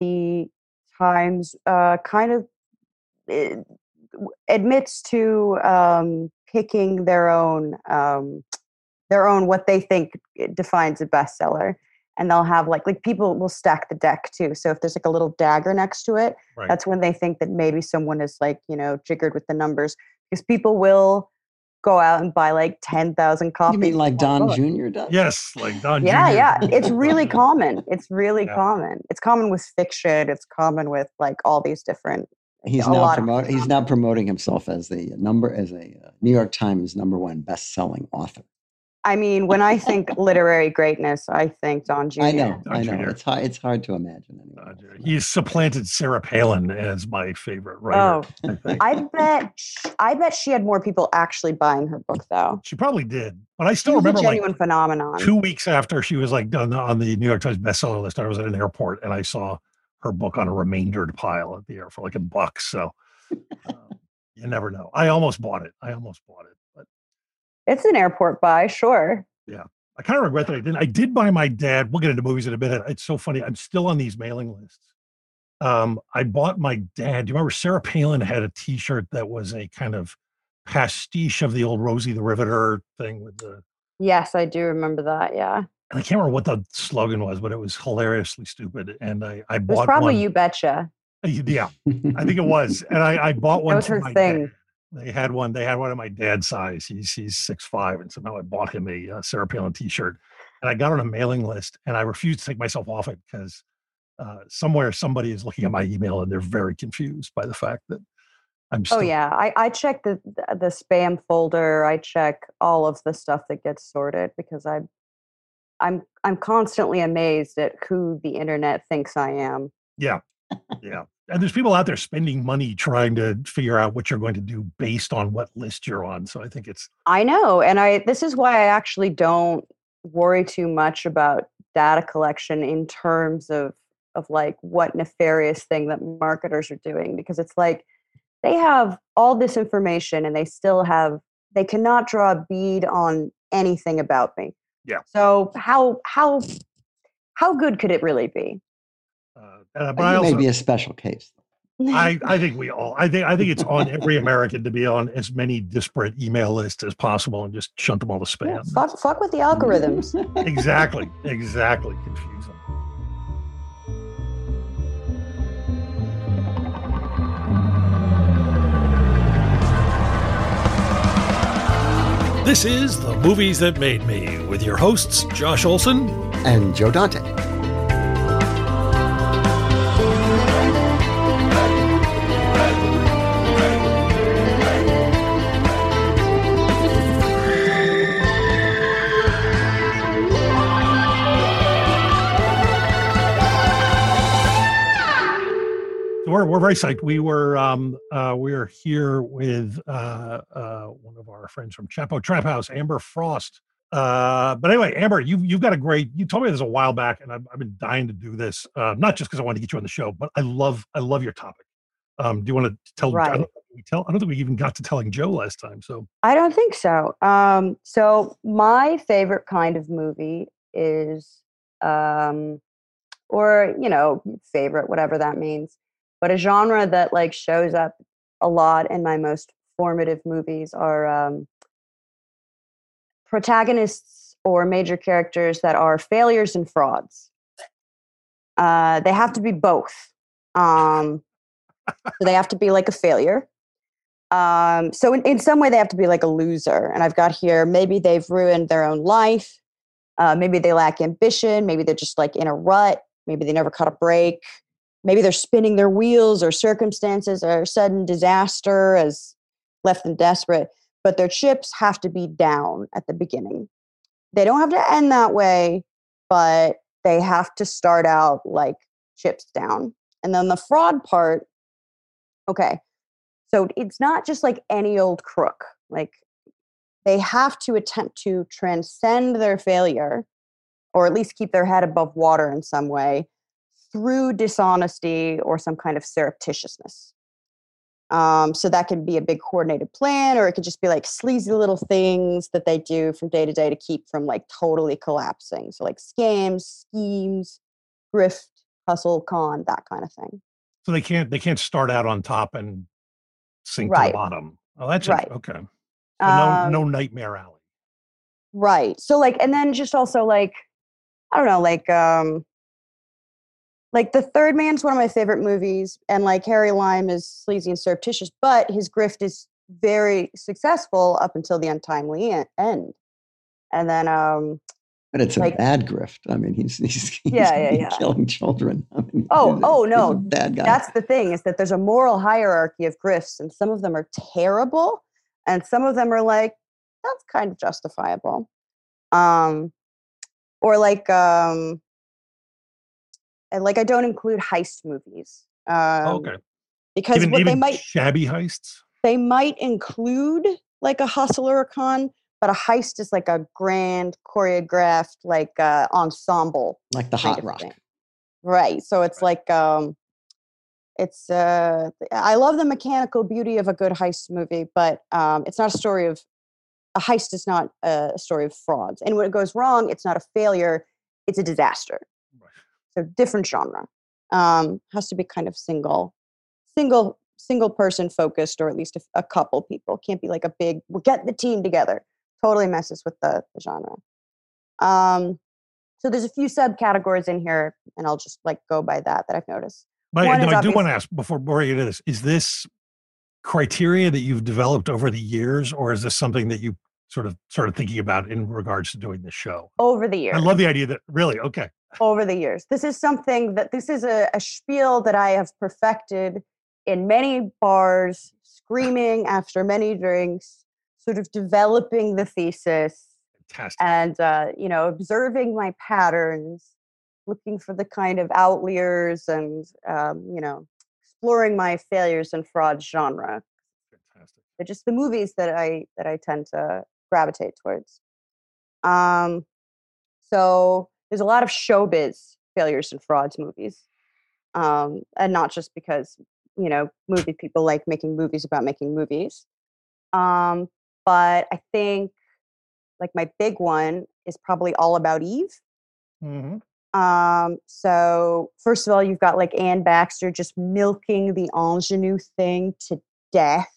the Times uh, kind of eh, admits to um, picking their own um, their own what they think defines a bestseller and they'll have like like people will stack the deck too so if there's like a little dagger next to it right. that's when they think that maybe someone is like you know jiggered with the numbers because people will go out and buy like 10,000 copies. You mean like Don book. Jr. does? Yes, like Don yeah, Jr. Yeah, It's really common. It's really yeah. common. It's common with fiction. It's common with like all these different. He's now promoting. He's now promoting himself as the number as a uh, New York Times number one best-selling author. I mean, when I think literary greatness, I think Don Jr. I know, Don I know. Jr. It's hard. It's hard to imagine. Anyway. He's supplanted Sarah Palin as my favorite writer. Oh, I, I, bet. I bet she had more people actually buying her book, though. She probably did, but I still remember a genuine like phenomenon. Two weeks after she was like on the, on the New York Times bestseller list, I was at an airport and I saw her book on a remaindered pile at the air for like a buck. So um, you never know. I almost bought it. I almost bought it, but it's an airport buy, sure. Yeah. I kind of regret that I didn't. I did buy my dad. We'll get into movies in a minute. It's so funny. I'm still on these mailing lists. Um, I bought my dad. Do you remember Sarah Palin had a T-shirt that was a kind of pastiche of the old Rosie the Riveter thing with the. Yes, I do remember that. Yeah. And I can't remember what the slogan was, but it was hilariously stupid. And I, I bought. It was probably one. you betcha. Yeah, I think it was. And I, I bought one. That was her thing. Dad they had one. They had one of my dad's size. He's he's six five, and somehow I bought him a uh, Sarah Palin T-shirt, and I got on a mailing list, and I refused to take myself off it because uh, somewhere somebody is looking at my email and they're very confused by the fact that I'm. Oh, still- oh yeah, I I check the the spam folder. I check all of the stuff that gets sorted because I. I'm I'm constantly amazed at who the internet thinks I am. Yeah, yeah and there's people out there spending money trying to figure out what you're going to do based on what list you're on so i think it's i know and i this is why i actually don't worry too much about data collection in terms of of like what nefarious thing that marketers are doing because it's like they have all this information and they still have they cannot draw a bead on anything about me. Yeah. So how how how good could it really be uh, but I also, may be a special case. I, I think we all I think I think it's on every American to be on as many disparate email lists as possible and just shunt them all to spam. Yeah, fuck, fuck with the algorithms. exactly, exactly. Confuse them. This is the movies that made me with your hosts Josh Olson and Joe Dante. We're we're very psyched. We were um uh we are here with uh uh one of our friends from Chapo Trap House, Amber Frost. Uh, but anyway, Amber, you you've got a great. You told me this a while back, and I've, I've been dying to do this. Uh, not just because I wanted to get you on the show, but I love I love your topic. Um, do you want to tell? Right. I don't, we tell. I don't think we even got to telling Joe last time. So I don't think so. Um, so my favorite kind of movie is, um, or you know, favorite, whatever that means, but a genre that like shows up a lot in my most formative movies are um, protagonists or major characters that are failures and frauds. Uh, they have to be both. Um, so they have to be like a failure. Um, so in, in some way, they have to be like a loser. And I've got here maybe they've ruined their own life. Uh, maybe they lack ambition. Maybe they're just like in a rut. Maybe they never caught a break maybe they're spinning their wheels or circumstances or sudden disaster has left them desperate but their chips have to be down at the beginning they don't have to end that way but they have to start out like chips down And then the fraud part, okay. So it's not just like any old crook. Like they have to attempt to transcend their failure or at least keep their head above water in some way through dishonesty or some kind of surreptitiousness. Um, so that can be a big coordinated plan, or it could just be like sleazy little things that they do from day to day to keep from like totally collapsing. So like scams, schemes, grift, hustle, con, that kind of thing. So they can't they can't start out on top and sink to the bottom. Oh, that's Right. okay. So no Um, no nightmare alley. Right. So like and then just also like I don't know, like um like the third man's one of my favorite movies and like Harry Lime is sleazy and surreptitious, but his grift is very successful up until the untimely end. And then um But it's a bad grift. I mean, he's he's, he's Yeah, yeah, yeah. killing children. I mean, Oh, oh, no, bad guy. that's the thing is that there's a moral hierarchy of grifts and some of them are terrible and some of them are like that's kind of justifiable um or like um and like i don't include heist movies um Oh, okay. because Even what they even might shabby heists. they might include like a hustle or a con but a heist is like a grand choreographed like uh ensemble like the kind hot rock. thing. Right. So it's like um it's uh I love the mechanical beauty of a good heist movie, but um it's not a story of a heist is not a story of frauds. And when it goes wrong, it's not a failure, it's a disaster. So different genre. Um has to be kind of single single single person focused or at least a, a couple people. Can't be like a big we're getting the team together. Totally messes with the, the genre. Um so there's a few subcategories in here, and I'll just like go by that that I've noticed. But One no, I do want to ask before boring get into this: Is this criteria that you've developed over the years, or is this something that you sort of started thinking about in regards to doing this show? Over the years, I love the idea that really okay. Over the years, this is something that this is a, a spiel that I have perfected in many bars, screaming after many drinks, sort of developing the thesis Fantastic. and uh, you know observing my patterns, looking for the kind of outliers, and um, you know exploring my failures and fraud genre. Fantastic. They're just the movies that I that I tend to gravitate towards. Um, so there's a lot of showbiz failures and frauds movies, um, and not just because you know movie people like making movies about making movies. Um, but I think like my big one is probably All About Eve. Mhm. Um, so first of all, you've got like Anne Baxter just milking the ingenue thing to death.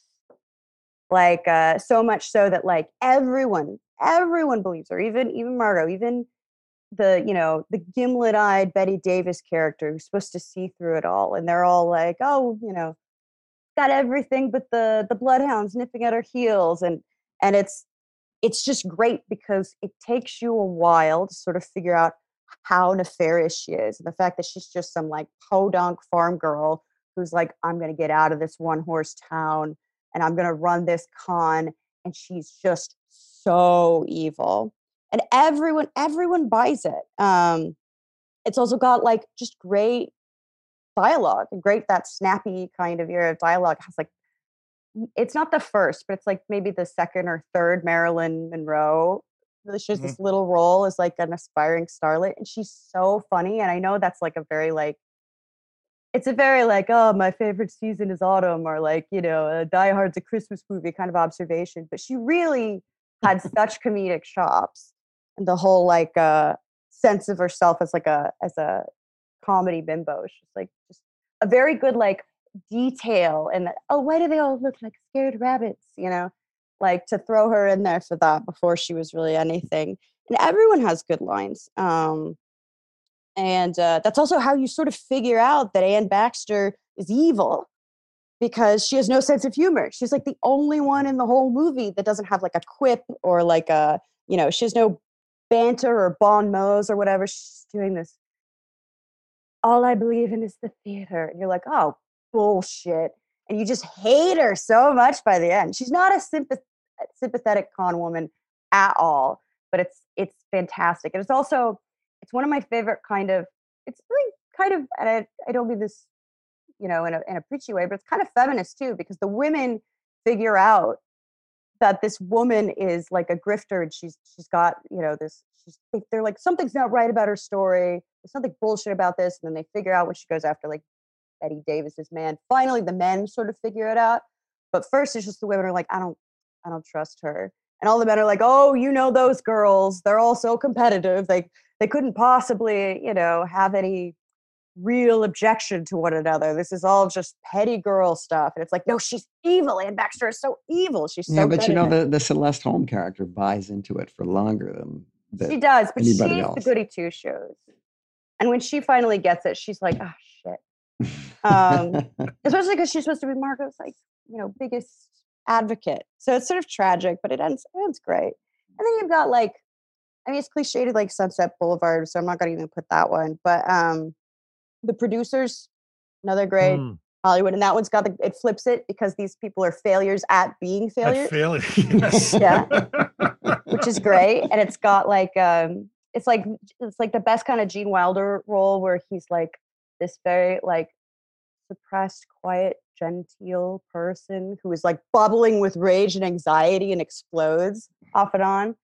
Like uh so much so that like everyone, everyone believes her, even even Margot, even the, you know, the gimlet-eyed Bette Davis character who's supposed to see through it all. And they're all like, oh, you know, got everything but the the bloodhounds nipping at her heels. And and it's it's just great because it takes you a while to sort of figure out how nefarious she is. And the fact that she's just some like podunk farm girl who's like, I'm going to get out of this one horse town and I'm going to run this con. And she's just so evil. And everyone, everyone buys it. Um, it's also got like just great dialogue great that snappy kind of era of dialogue. Has like it's not the first, but it's like maybe the second or third Marilyn Monroe. She has this little role as like an aspiring starlet, and she's so funny. And I know that's like a very like, it's a very like, oh, my favorite season is autumn, or like you know, uh, Die Hard's a Christmas movie kind of observation. But she really had such comedic chops, the whole like uh, sense of herself as like a as a comedy bimbo. She's like just a very good like detail and oh why do they all look like scared rabbits? you know? Like to throw her in there for that before she was really anything. And everyone has good lines um and uh, that's also how you sort of figure out that anne baxter is evil because she has no sense of humor. She's like the only one in the whole movie that doesn't have like a quip or like a you know she has no banter or bon mots or whatever she's doing this all I believe in is the theater. And you're like, oh, bullshit. And you just hate her so much by the end. She's not a sympath- sympathetic con woman at all, but it's it's fantastic. And it's also it's one of my favorite kind of it's really kind of and I, I don't mean this you know, in a, in a preachy way, but it's kind of feminist too, because the women figure out that this woman is like a grifter and she's she's got you know this she's they're like something's not right about her story. There's something bullshit about this. And then they figure out when she goes after like Bette Davis's man. Finally the men sort of figure it out. But first it's just the women are like i don't i don't trust her. And all the men are like oh you know those girls. They're all so competitive. They they couldn't possibly you know have any real objection to one another. This is all just petty girl stuff. And it's like, no, she's evil. Anne Baxter is so evil. She's so yeah, but you know, the, the, Celeste Holm character buys into it for longer than, than she does, but she's else. the goody two shoes. And when she finally gets it, she's like, oh shit. Um, especially because she's supposed to be Margot's like, you know, biggest advocate. So it's sort of tragic, but it ends it ends great. And then you've got like, I mean, it's cliched like Sunset Boulevard, so I'm not gonna even put that one. But um, the producers, another great Mm, Hollywood, and that one's got the it flips it because these people are failures at being failures, failure. Yes. Yeah. which is great. And it's got like um, it's like it's like the best kind of Gene Wilder role where he's like this very like suppressed, quiet, genteel person who is like bubbling with rage and anxiety and explodes off and on.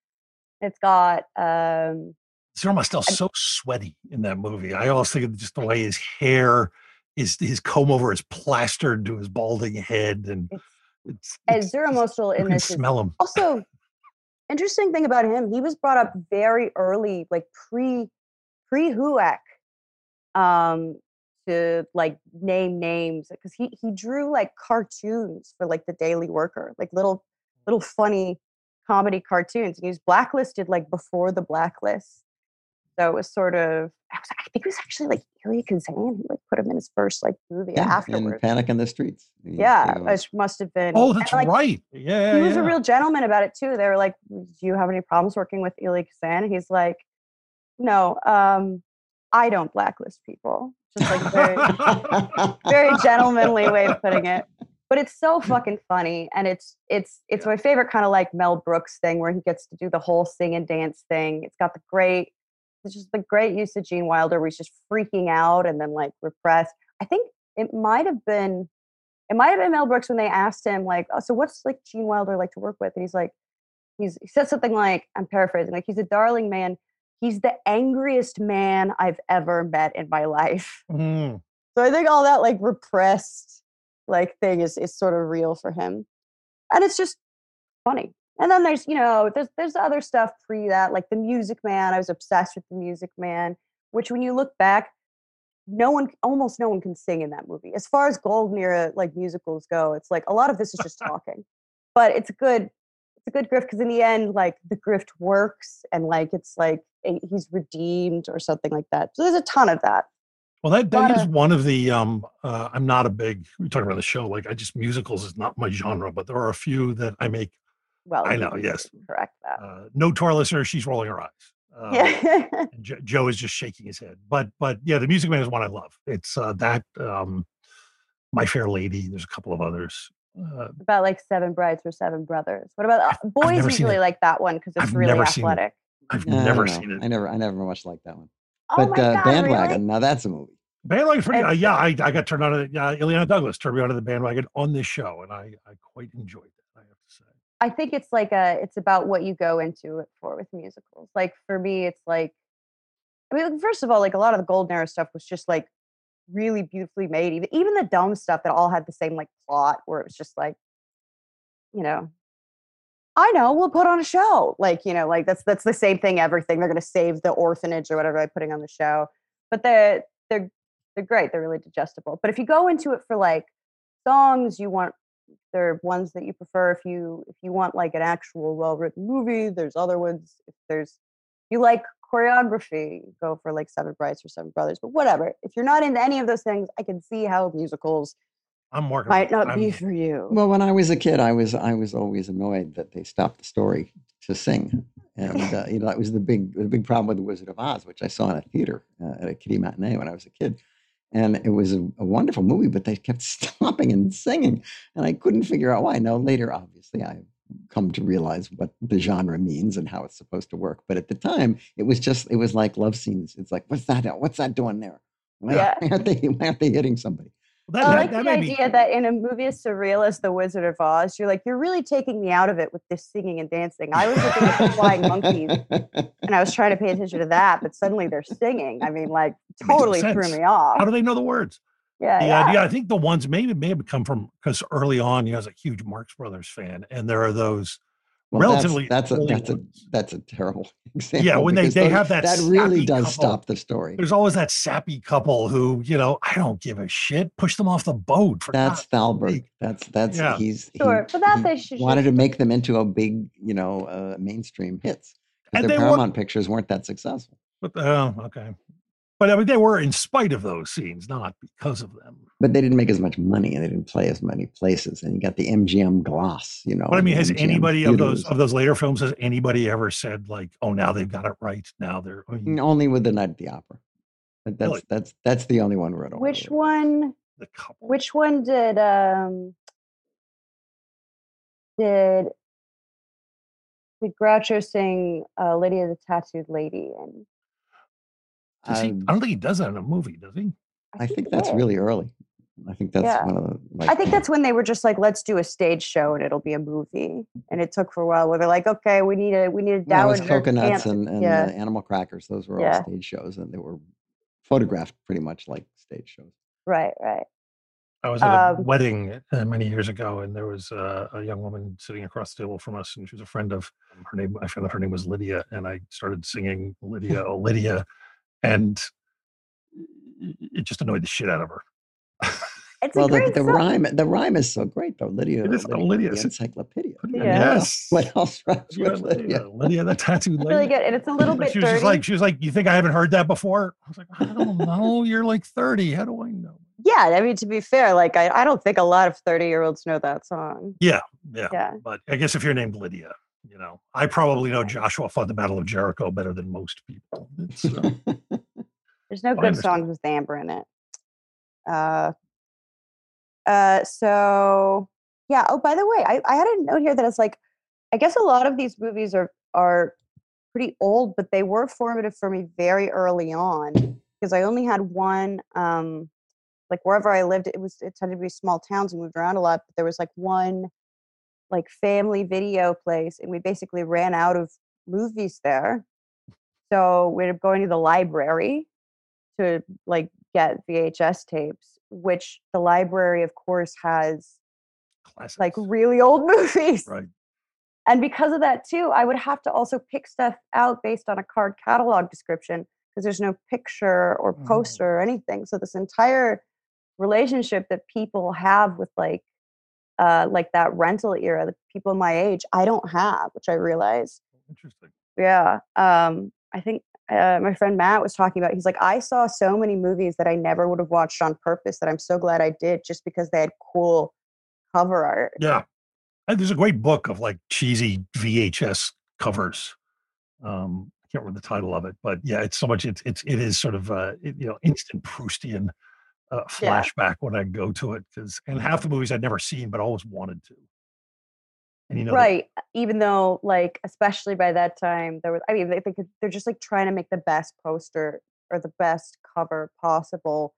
It's got um Zero Mostel's so sweaty in that movie. I always think of just the way his hair is his comb over is plastered to his balding head, and It's- it's, Zero Mostel in this is smell him. also interesting thing about him he was brought up very early like pre pre huac um to like name names because he he drew like cartoons for like the daily worker like little little funny comedy cartoons and he was blacklisted like before the blacklist so it was sort of I, was, I think it was actually like Elia Kazan who like put him in his first like movie yeah, in afterwards Panic in the Streets. He- yeah he was- it must have been Oh, that's like, right. Yeah, he was a real gentleman about it too. They were like, "Do you have any problems working with Elia Kazan?" And he's like, "No, um, I don't blacklist people." Just like very, very gentlemanly way of putting it. But it's so fucking funny, and it's it's it's my favorite kind of like Mel Brooks thing where he gets to do the whole sing and dance thing. It's got the great, it's just the great use of Gene Wilder where he's just freaking out and then like repressed. I think it might have been it might have been Mel Brooks when they asked him like, "Oh, so what's like Gene Wilder like to work with?" And he's like, he's he said something like, I'm paraphrasing, like he's a darling man. He's the angriest man I've ever met in my life. Mm. So I think all that like repressed like thing is is sort of real for him, and it's just funny. And then there's you know there's there's other stuff pre that like the Music Man. I was obsessed with the Music Man, which when you look back, no one almost no one can sing in that movie. As far as golden era like musicals go, it's like a lot of this is just talking, but it's a good it's a good grift because in the end like the grift works and like it's like a- he's redeemed or something like that. So there's a ton of that. Well, that, that is Lotta- one of the. Um, uh, I'm not a big. We're talking about the show. Like I just musicals is not my genre, but there are a few that I make. Well, I know, yes. correct that. Uh, no to our listener, she's rolling her eyes. Uh, yeah. and Jo- Joe is just shaking his head. But but yeah, the Music Man is one I love. It's uh, that um, My Fair Lady. There's a couple of others. Uh, about like Seven Brides for Seven Brothers. What about uh, boys? Usually like that one because it's I've really never seen it. athletic. I've Yeah, I never don't seen it. I never, I never much liked that one. Oh But my uh, God, Bandwagon, really? now that's a movie. Bandwagon, pretty, uh, yeah, I, I got turned on to uh, Illeana Douglas turned me onto the bandwagon on this show, and I, I quite enjoyed it. I think it's like a it's about what you go into it for with musicals. Like for me, it's like I mean, first of all, like a lot of the golden era stuff was just like really beautifully made. Even even the dumb stuff that all had the same like plot, where it was just like, you know, I know we'll put on a show. Like you know, like that's that's the same thing. Everything they're going to save the orphanage or whatever by putting on the show, but they're they're they're great. They're really digestible. But if you go into it for like songs, you want there are ones that you prefer if you if you want like an actual well written movie there's other ones if there's you like choreography go for like seven brides or seven brothers but whatever. If you're not into any of those things i can see how musicals I'm working. might not I'm, be for you. Well, when I was a kid, I was I was always annoyed that they stopped the story to sing, and uh, you know that was the big the big problem with the Wizard of Oz, which I saw in a theater uh, at a kiddie matinee when I was a kid, and it was a, a wonderful movie, but they kept stopping and singing, and I couldn't figure out why. Now later, obviously, I come to realize what the genre means and how it's supposed to work, but at the time, it was just it was like love scenes. It's like what's that? What's that doing there? Why Yeah. aren't they why aren't they hitting somebody? That, I like that the made me- idea that in a movie as surreal as The Wizard of Oz, you're like, you're really taking me out of it with this singing and dancing. I was looking at the flying monkeys and I was trying to pay attention to that, but suddenly they're singing. I mean, like, totally threw me off. How do they know the words? yeah, the yeah. idea i think the ones maybe may have come from because early on you know, I was a huge marx brothers fan and there are those Well, relatively that's that's a that's a that's a terrible example. yeah when they they those- have that that really does couple. stop the story. there's always that sappy couple who you know i don't give a shit push them off the boat for That's God's Thalberg. That's that's Yeah. he's he- Sure, but that he they should wanted just- to make them into a big, you know, uh, mainstream hits. And Because they their were- Paramount pictures weren't that successful. but oh okay but i mean they were in spite of those scenes not because of them But they didn't make as much money and they didn't play as many places. And you got the MGM gloss, you know. but i mean has MGM anybody of those of those later films has anybody ever said like oh now they've got it right now they're I mean, only with the Night at the Opera. But that's Really? that's that's the only one where I don't Which really- one? the couple Which one did um did did Groucho sing uh, Lydia the Tattooed Lady? And Does he, Um, i don't think he does that in a movie does he I think he that's did. really early. I think that's Yeah. one of the. Like, I think that's when they were just like, let's do a stage show and it'll be a movie. And it took for a while where they're like, okay, we need a we need a yeah, it was dowager coconuts camp- and, and yeah. uh, animal crackers. Those were Yeah. all stage shows, and they were photographed pretty much like stage shows. right, right. I was at a Um, wedding uh, many years ago, and there was uh, a young woman sitting across the table from us, and she was a friend of her name. I found out her name was Lydia, and I started singing Lydia, oh Lydia, and it it just annoyed the shit out of her. It's Well, a the, great the song. rhyme the rhyme is so great though. Lydia, It is, oh, Lydia, Lydia, the it's- encyclopedia. Yeah. Yes, What else rhymes Yeah, with Lydia, Lydia? Lydia, the tattooed lady. really good. And it's a little bit she was dirty. just like, she was like, "You think I haven't heard that before?" I was like, "I don't know. You're like 30. How do I know?" yeah, I mean, to be fair, like I, I don't think a lot of 30 year olds know that song. Yeah, yeah, Yeah. But I guess if you're named Lydia, you know, I probably know Joshua fought the Battle of Jericho better than most people. It's, uh, There's no I good songs with Amber in it. Uh, uh, so yeah. Oh, by the way, I, I had a note here that it's like, I guess a lot of these movies are are pretty old, but they were formative for me very early on because I only had one. Um, like wherever I lived, it was it tended to be small towns and moved around a lot, but there was like one like family video place, and we basically ran out of movies there. So we're going to the library to like get VHS tapes, which the library, of course, has classics. like really old movies. right. And because of that, too, I would have to also pick stuff out based on a card catalog description because there's no picture or Oh. poster or anything. So this entire relationship that people have with like uh like that rental era, the people my age, I don't have, which I realize. Interesting. Yeah. Um, I think uh, my friend Matt was talking about. He's like, I saw so many movies that I never would have watched on purpose that I'm so glad I did, just because they had cool cover art. Yeah. And there's a great book of like cheesy VHS covers. Um, I can't remember the title of it, but yeah, it's so much. It's it's it is sort of uh, it, you know instant Proustian uh, Yeah. flashback when I go to it because and half the movies I'd never seen but always wanted to. And you know, right. Even though, like, especially by that time, there was. I mean, they, they could, they're just like trying to make the best poster or the best cover possible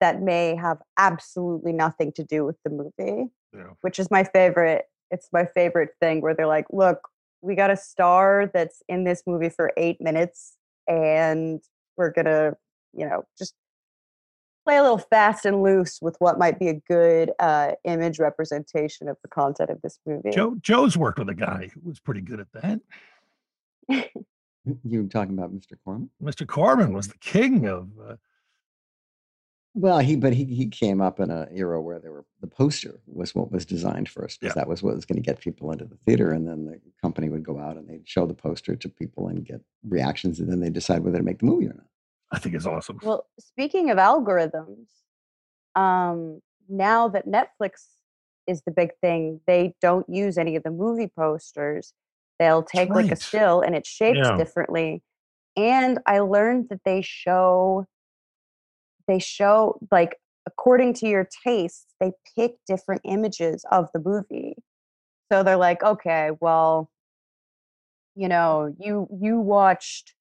that may have absolutely nothing to do with the movie. know, which is my favorite. It's my favorite thing where they're like, look, we got a star that's in this movie for eight minutes and we're gonna, you know, just play a little fast and loose with what might be a good uh, image representation of the content of this movie. Joe Joe's worked with a guy who was pretty good at that. You were talking about Mr. Corman? Mr. Corman was the king of. Uh, Well, he but he he came up in an era where there were the poster was what was designed first because Yeah. that was what was going to get people into the theater, and then the company would go out and they'd show the poster to people and get reactions, and then they decide whether to make the movie or not. I think is awesome. Well, speaking of algorithms, um, now that Netflix is the big thing, they don't use any of the movie posters. They'll take like a still and it shapes Yeah. differently. And I learned that they show they show like according to your tastes, they pick different images of the movie. So they're like, okay, well, you know, you you watched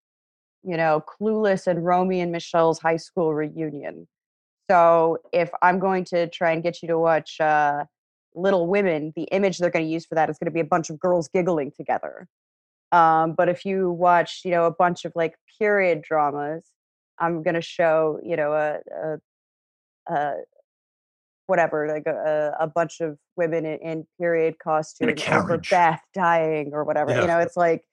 you know, Clueless and Romy and Michelle's high school reunion. So if I'm going to try and get you to watch uh, Little Women, the image they're going to use for that is going to be a bunch of girls giggling together. Um, but if you watch, you know, a bunch of like period dramas, I'm going to show, you know, a, a, a whatever, like a, a bunch of women in, in period costumes carriage. Beth dying or whatever. Yeah. You know, it's like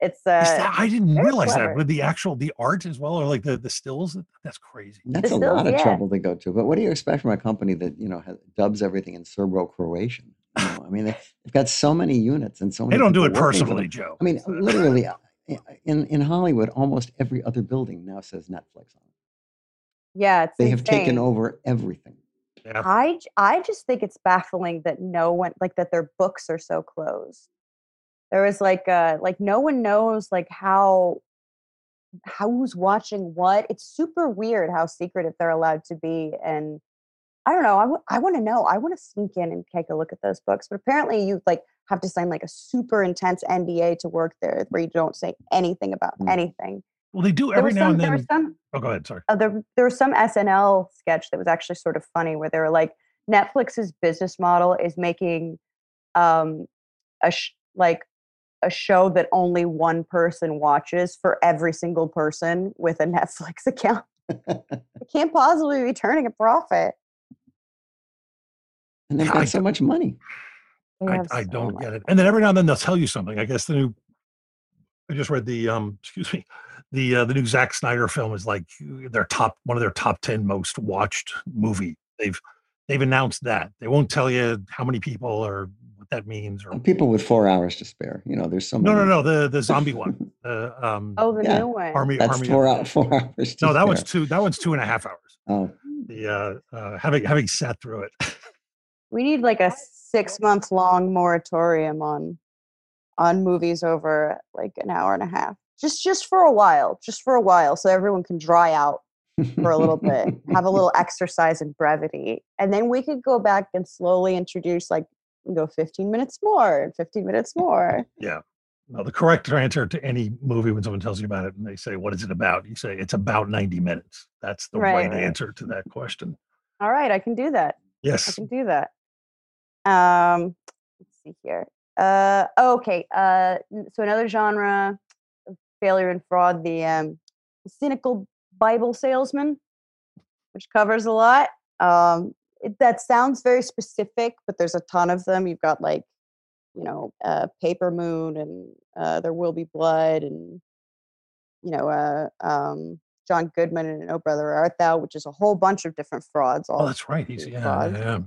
it's uh, Is that, I didn't realize clever. that with the actual the art as well, or like the the stills. That's crazy. That's a stills, lot of yeah. trouble to go to. But what do you expect from a company that you know has, dubs everything in Serbo-Croatian? You know, I mean, they, they've got so many units and so many. They don't do it people working for personally. Joe. I mean, literally, uh, in in Hollywood, almost every other building now says Netflix on it. yeah, it's They have taken over everything. yeah. I I just think it's baffling that no one like that their books are so closed. There was like uh like no one knows like how how who's watching what. It's super weird how secretive they're allowed to be and I don't know. I, w- I want to know. I want to sneak in and take a look at those books. But apparently you like have to sign like a super intense NDA to work there where you don't say anything about Mm. anything. Well, they do every now some and then. some Oh, go ahead. Sorry. uh, there, there was some SNL sketch that was actually sort of funny where they were like, Netflix's business model is making um, a sh- like a show that only one person watches for every single person with a Netflix account. It can't possibly be turning a profit. And they've got I so much money. I, have I so don't much. get it. And then every now and then they'll tell you something. I guess the new. I just read the um. Excuse me. The uh, the new Zack Snyder film is like their top one of their top ten most watched movie. They've they've announced that they won't tell you how many people or what that means or People with four hours to spare. You know, there's so no many. no no the the zombie one. Uh, um, Oh, the Yeah. new one. army That's army. four, of- hou- four hours. To no, that one's two. That one's two and a half hours. Oh, The uh, uh having having sat through it. we need like a six month long moratorium on on movies over like an hour and a half just just for a while just for a while so everyone can dry out for a little bit have a little exercise and brevity and then we could go back and slowly introduce like go 15 minutes more and 15 minutes more Yeah. No, the correct answer to any movie when someone tells you about it and they say, What is it about? You say, It's about 90 minutes. That's the Right, right, answer to that question. all right i can do that Yes. i can do that um let's see here uh oh, okay uh so another genre of failure and fraud the um cynical bible salesman which covers a lot um it, that sounds very specific but there's a ton of them you've got like you know uh paper moon and uh there will be blood and you know uh um john goodman and oh brother art thou which is a whole bunch of different frauds all Oh, that's right. He's, yeah,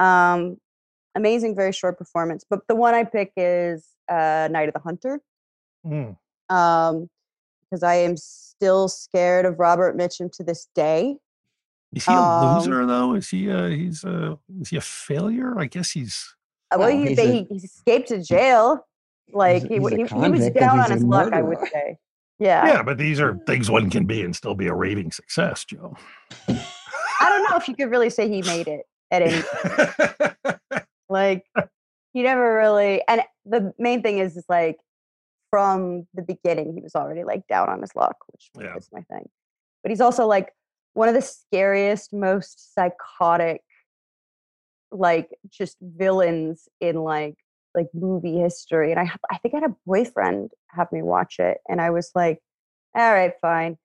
yeah. um, amazing, very short performance. But the one I pick is uh, Night of the Hunter, Mm. um, because I am still scared of Robert Mitchum to this day. Is he a Um, loser though? Is he uh he's uh is he a failure? I guess he's Uh, Well, he, he's they, a- he, he escaped to jail. Like he, he's w- a he, he was down on his luck, I would say. Yeah. yeah, but these are things one can be and still be a raving success, Joe. I don't know if you could really say he made it at any like he never really and the main thing is is like from the beginning he was already like down on his luck which Yeah. is my thing but he's also like one of the scariest most psychotic like just villains in like like movie history and i i think i had a boyfriend have me watch it and i was like all right fine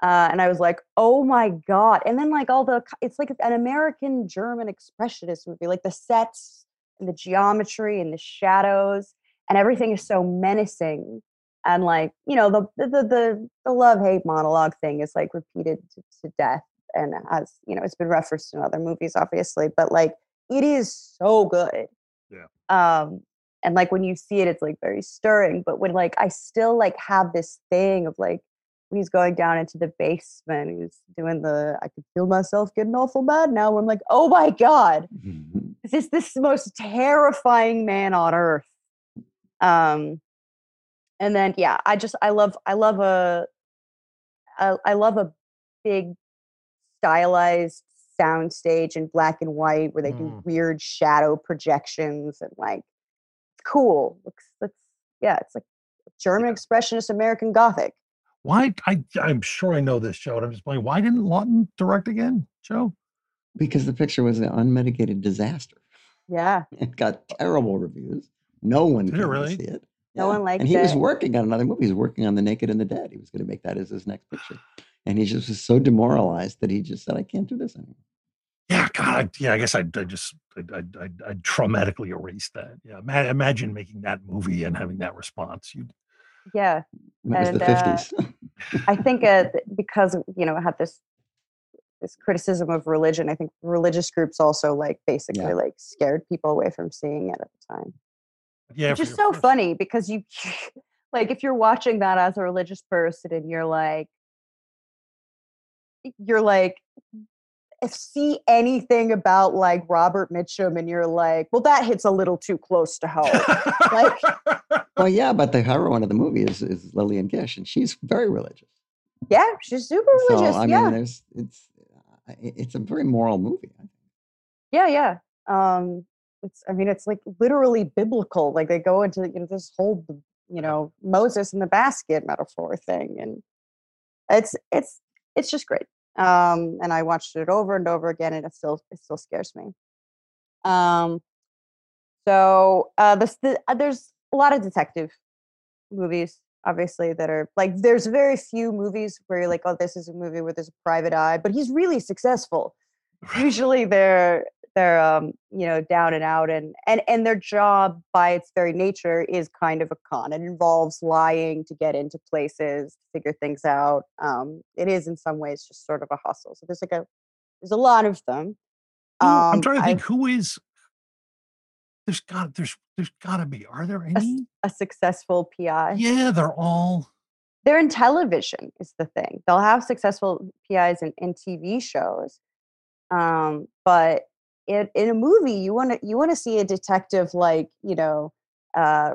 uh, and I was like, "Oh my god!" And then like all the, it's like an American German expressionist movie, like the sets and the geometry and the shadows and everything is so menacing. And like you know the the the, the, love hate monologue thing is like repeated to, to death and has you know it's been referenced in other movies obviously, but like it is so good. Yeah. Um, and like when you see it, it's like very stirring. But when like I still like have this thing of like when he's going down into the basement, he's doing the I could feel myself getting awful mad now. I'm like, oh my God, this is this this most terrifying man on earth? Um and then yeah, I just I love I love a I, I love a big stylized soundstage in black and white where they do Mm. weird shadow projections and like cool. Looks that's yeah, it's like German expressionist American Gothic. Why I I'm sure I know this, Joe, and I'm just playing. Why didn't Laughton direct again, Joe? because the picture was an unmitigated disaster. Yeah. It got terrible reviews. No one Did it really? see it. No one liked it. And he was working on another movie. He was working on The Naked and the Dead. He was going to make that as his next picture. And he just was so demoralized that he just said, I can't do this anymore. Yeah, God, I, yeah. I guess I, I just I, I, I, I traumatically erased that. Yeah, ma- imagine making that movie and having that response. You Yeah. It was And, the uh, 50s. I think uh, because you know it had this this criticism of religion. I think religious groups also like basically Yeah. like scared people away from seeing it at the time. Yeah, Which is so first- funny because you like if you're watching that as a religious person and you're like you're like if see anything about like Robert Mitchum and you're like, well, that hits a little too close to home. like- well, yeah, but the heroine of the movie is, is Lillian Gish, and she's very religious. yeah, she's super religious. So, I yeah. mean, there's, it's, it's a very moral movie. Yeah, yeah. Um, it's I mean, it's like literally biblical. Like they go into you know this whole you know Moses in the basket metaphor thing, and it's it's it's just great. Um, and I watched it over and over again, and it still it still scares me. Um, so uh, this the, uh, there's a lot of detective movies obviously that are like there's very few movies where you're like oh this is a movie where there's a private eye but he's really successful usually they're they're um you know down and out and and and their job by its very nature is kind of a con it involves lying to get into places to figure things out um it is in some ways just sort of a hustle so there's like a there's a lot of them Who- I'm Um, trying to I've- think who is. There's got there's there's got to be. Are there any? a successful pi Yeah, they're all. they're in television is the thing they'll have successful pis in, in tv shows um, but in, in a movie you want to you want to see a detective like you know uh,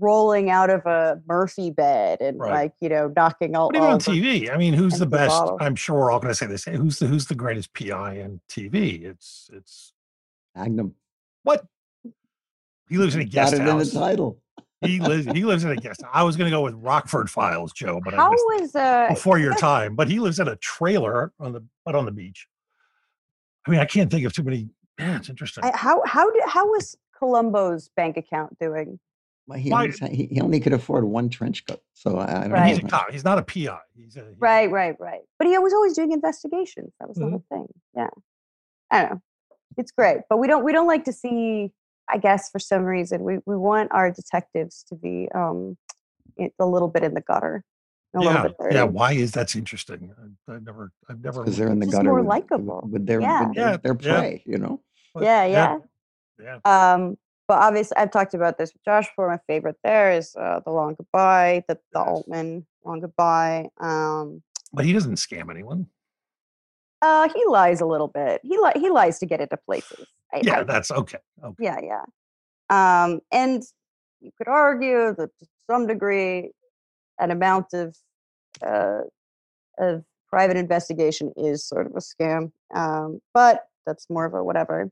rolling out of a murphy bed and Right. like you know knocking all, But even on all the- TV, I mean, who's the best? bottles. I'm sure we're all going to say this. Who's the who's the greatest PI in TV? It's it's Magnum. what he lives in a Got guest it in the house. title. He lives he lives in a guest. I was going to go with Rockford Files, Joe, but I how missed was uh before your time. But he lives in a trailer on the but on the beach. I mean, I can't think of too many. Yeah, it's interesting. I, how how did how was columbo's bank account doing Well, he, Why- only, he, he only could afford one trench coat. So I, I don't Right. He's know. a cop. He's not a PI. He's a he- right right right but he was always doing investigations that was the whole thing yeah i don't know it's great but we don't we don't like to see i guess for some reason we, we want our detectives to be um i- a little bit in the gutter a little Yeah, bit yeah. Why is that's interesting? I, I've never, I've never. because they're in the gutter more with, likable. with their Yeah. with their, Yeah, their yeah. prey, you know. but- yeah yeah yeah. um but obviously i've talked about this with josh before my favorite there is uh the long goodbye the, the Yes. altman long goodbye um But he doesn't scam anyone. uh he lies a little bit he li- he lies to get into places I- Yeah, I that's okay. Okay. yeah yeah um and you could argue that to some degree an amount of uh of private investigation is sort of a scam um but that's more of a whatever.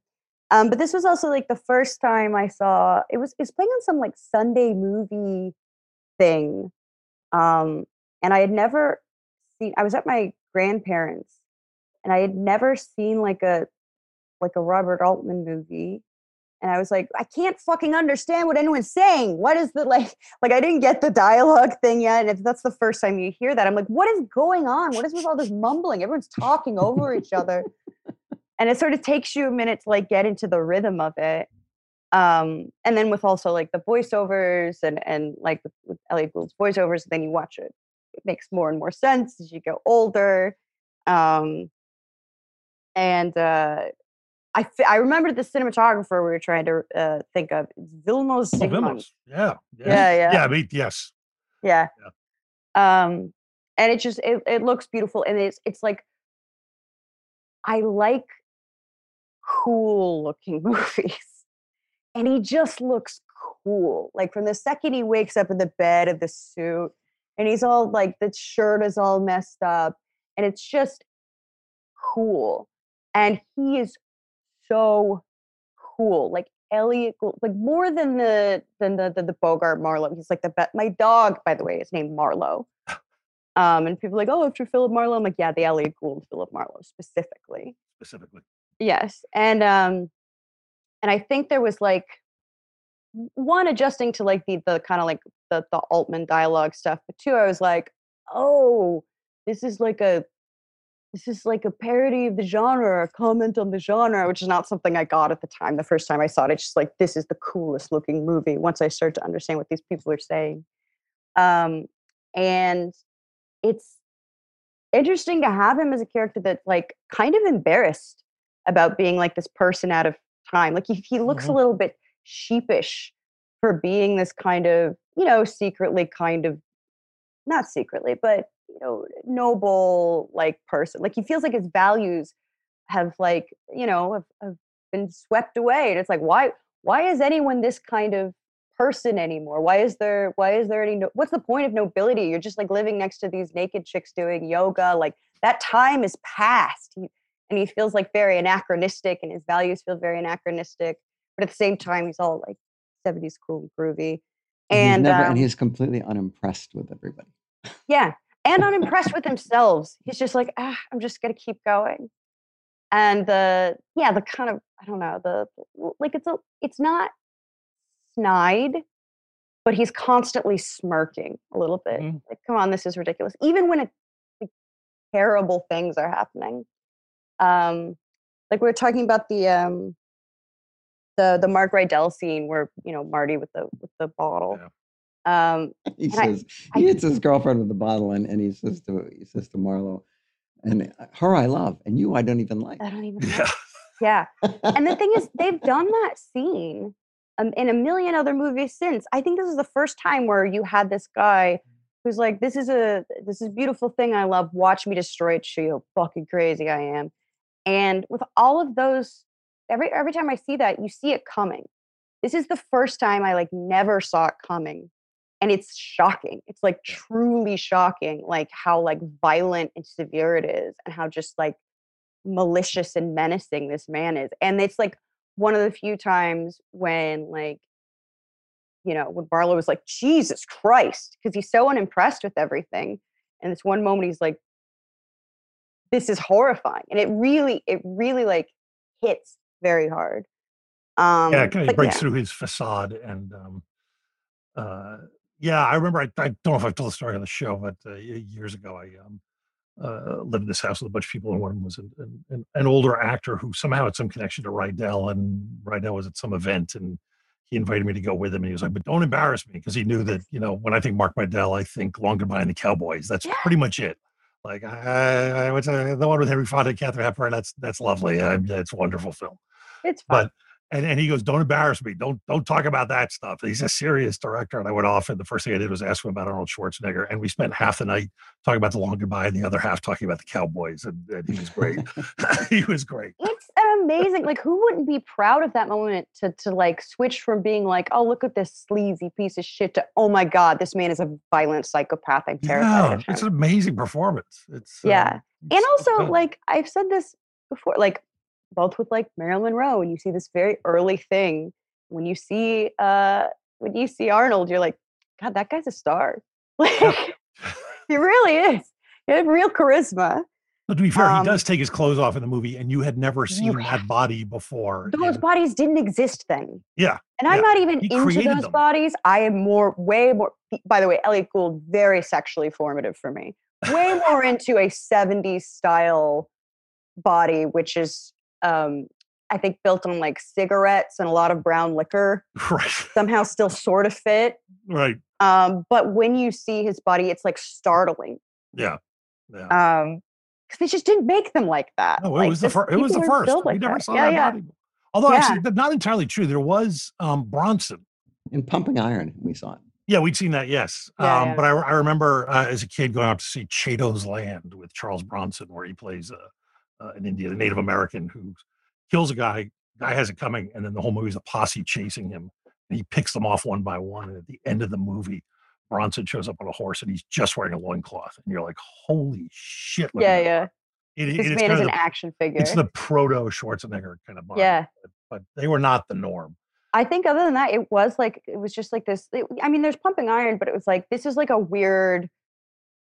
Um but this was also like the first time i saw it was it's playing on some like sunday movie thing um and i had never seen i was at my grandparents and i had never seen like a like a robert altman movie and I was like, I can't fucking understand what anyone's saying. What is the like? Like, I didn't get the dialogue thing yet. And if that's the first time you hear that, I'm like, what is going on? What is with all this mumbling? Everyone's talking over each other, and it sort of takes you a minute to like get into the rhythm of it. Um, and then with also like the voiceovers and and like with, with Elliot Gould's voiceovers, then you watch it. It makes more and more sense as you get older. Um, and uh, I f- I remember the cinematographer we were trying to uh, think of. It's Vilmos Oh. Vilmos. Yeah. Yeah. Yeah, yeah. Yeah. I mean, yes. Yeah. Um, and it just it, it looks beautiful, and it's it's like I like cool looking movies, and he just looks cool. Like from the second he wakes up in the bed of the suit, and he's all like the shirt is all messed up, and it's just cool, and he is so cool. Like Elliot, Gould, like more than the than the the, the Bogart Marlowe. He's like the best. My dog, by the way, is named Marlowe. Um, and people are like, oh, after Philip Marlowe. I'm like, yeah, the Elliot Gould Philip Marlowe specifically. Specifically. Yes, and um, and I think there was like one adjusting to like the the kind of like the the Altman dialogue stuff, but two, I was like, oh, this is like a this is like a parody of the genre, or a comment on the genre, which is not something I got at the time. The first time I saw it, it's just like this is the coolest looking movie. Once I start to understand what these people are saying, um, and it's interesting to have him as a character that's like kind of embarrassed about being like this person out of time. Like he, he looks Mhm. a little bit sheepish for being this kind of, you know, secretly kind of not secretly, but you know, noble like person. Like he feels like his values have like, you know, have, have been swept away. And it's like, why why is anyone this kind of person anymore? Why is there why is there any no, what's the point of nobility? You're just like living next to these naked chicks doing yoga. Like that time is past. He, and he feels like very anachronistic and his values feel very anachronistic. But at the same time, he's all like 70s cool and groovy. And, he's never, um, and he's completely unimpressed with everybody. yeah, and unimpressed with themselves. He's just like, ah, I'm just gonna keep going. And the yeah, the kind of I don't know the like it's a it's not snide, but he's constantly smirking a little bit. Mhm. Like, come on, this is ridiculous. Even when it, like, terrible things are happening. Um, like we were talking about the um the the Mark Rydell scene where you know Marty with the with the bottle. Um, He says I- he hits his girlfriend with a bottle, and, and he says to he says to Marlowe, and uh, her I love, and you I don't even like. I don't even. Yeah. Yeah. and the thing is, they've done that scene um, in a million other movies since. I think this is the first time where you had this guy who's like, "This is a this is a beautiful thing I love. Watch me destroy it. Show you how fucking crazy I am." And with all of those, every every time I see that, you see it coming. This is the first time I like never saw it coming, and it's shocking. It's like truly shocking, like how like violent and severe it is, and how just like malicious and menacing this man is. And it's like one of the few times when like you know, when Marlowe was like, Jesus Christ, because he's so unimpressed with everything. And this one moment he's like, this is horrifying. And it really, it really like hits very hard. Um yeah, it kind of breaks yeah. through his facade, and um, uh, yeah, I remember. I, I don't know if I've told the story on the show, but uh, years ago, I um, uh, lived in this house with a bunch of people, and one of them was an, an- an, older actor who somehow had some connection to Rydell, and Rydell was at some event, and he invited me to go with him, and he was like, "But don't embarrass me," because he knew that you know when I think Mark Rydell, I think Long Goodbye and the Cowboys. That's Yeah. pretty much it. Like I, I what's uh, the one with Henry Fonda and Katharine Hepburn. That's that's lovely. Uh, it's a wonderful film It's fun. but and, and he goes, "Don't embarrass me. Don't don't talk about that stuff." He's a serious director, and I went off, and the first thing I did was ask him about Arnold Schwarzenegger, and we spent half the night talking about the Long Goodbye, and the other half talking about the Cowboys, and, and he was great. he was great. it's an amazing like who wouldn't be proud of that moment to to like switch from being like oh look at this sleazy piece of shit to oh my god this man is a violent psychopath i'm terrified Yeah, it's an amazing performance. It's Yeah. um, and it's so also good. like i've said this before like both with like marilyn monroe and you see this very early thing when you see uh when you see arnold you're like god that guy's a star like he really is he had real charisma But to be fair, um, he does take his clothes off in the movie, and you had never seen that body before. those in- bodies didn't exist then. Yeah, And I'm yeah. not even He into those them. bodies. I am more, way more. By the way, Elliot Gould, very sexually formative for me. Way more into a 70s style body, which is, um, I think, built on like cigarettes and a lot of brown liquor, right, somehow still sort of fit. right, Um, but when you see his body, it's like startling. yeah, yeah. Um, because they just didn't make them like that. No, it Like, was the first. It was the first. built we never that. saw yeah, that yeah. body. Although Yeah. actually, not entirely true. There was um, Bronson. In Pumping Iron, we saw it. Yeah, we'd seen that. Yes, Yeah, um, yeah. but I, I remember uh, as a kid going out to see Chato's Land with Charles Bronson, where he plays uh, uh, an Indian, a Native American who kills a guy. Guy has it coming, and then the whole movie is a posse chasing him, and he picks them off one by one. And at the end of the movie, Bronson shows up on a horse, and he's just wearing a loincloth, and you're like, "Holy shit!" Yeah, yeah. body." It, it- it's man kind is an the- action figure. It's the proto Schwarzenegger kind of body. Yeah. but, but they were not the norm. I think other than that, it was like it was just like this. it- I mean, there's pumping iron, but it was like this is like a weird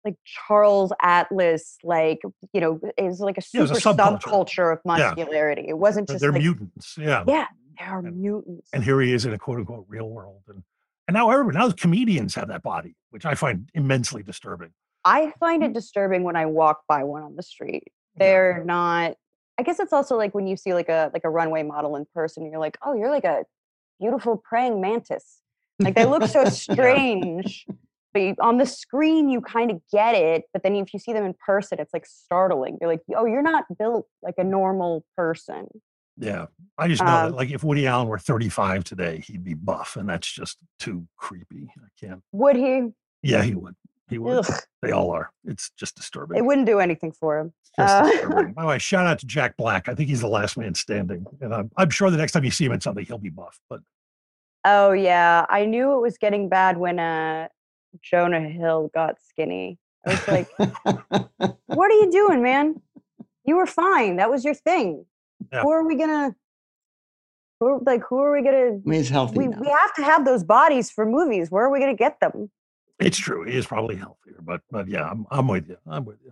like Charles Atlas, like you know, it was like a super was a subculture. subculture of Yeah. muscularity. It wasn't just they're like mutants. Yeah. yeah, they are And- mutants. And here he is in a quote unquote real world. And and now everyone now comedians have that body, which I find immensely disturbing. I find it disturbing when I walk by one on the street. They're not. I guess it's also like when you see like a like a runway model in person, you're like, oh, you're like a beautiful praying mantis. Like they look so strange, but you, on the screen you kind of get it. But then if you see them in person, it's like startling. You're like, oh, you're not built like a normal person. Yeah. I just know Um, that like if Woody Allen were 35 today, he'd be buff, and that's just too creepy. I can't. Would he? Yeah, he would. He would. Ugh, They all are. It's just disturbing. it wouldn't do anything for him. Just Uh. By the way, shout out to Jack Black. I think he's the last man standing. And I'm, I'm sure the next time you see him in something, he'll be buff. But Oh yeah, I knew it was getting bad when uh Jonah Hill got skinny. I was like, what are you doing, man? You were fine. That was your thing. Yeah. Who are we gonna? Who are, like who are we gonna? I mean, he's healthy We, now. we have to have those bodies for movies. Where are we gonna get them? it's true. He is probably healthier. But but yeah, I'm, I'm with you. I'm with you.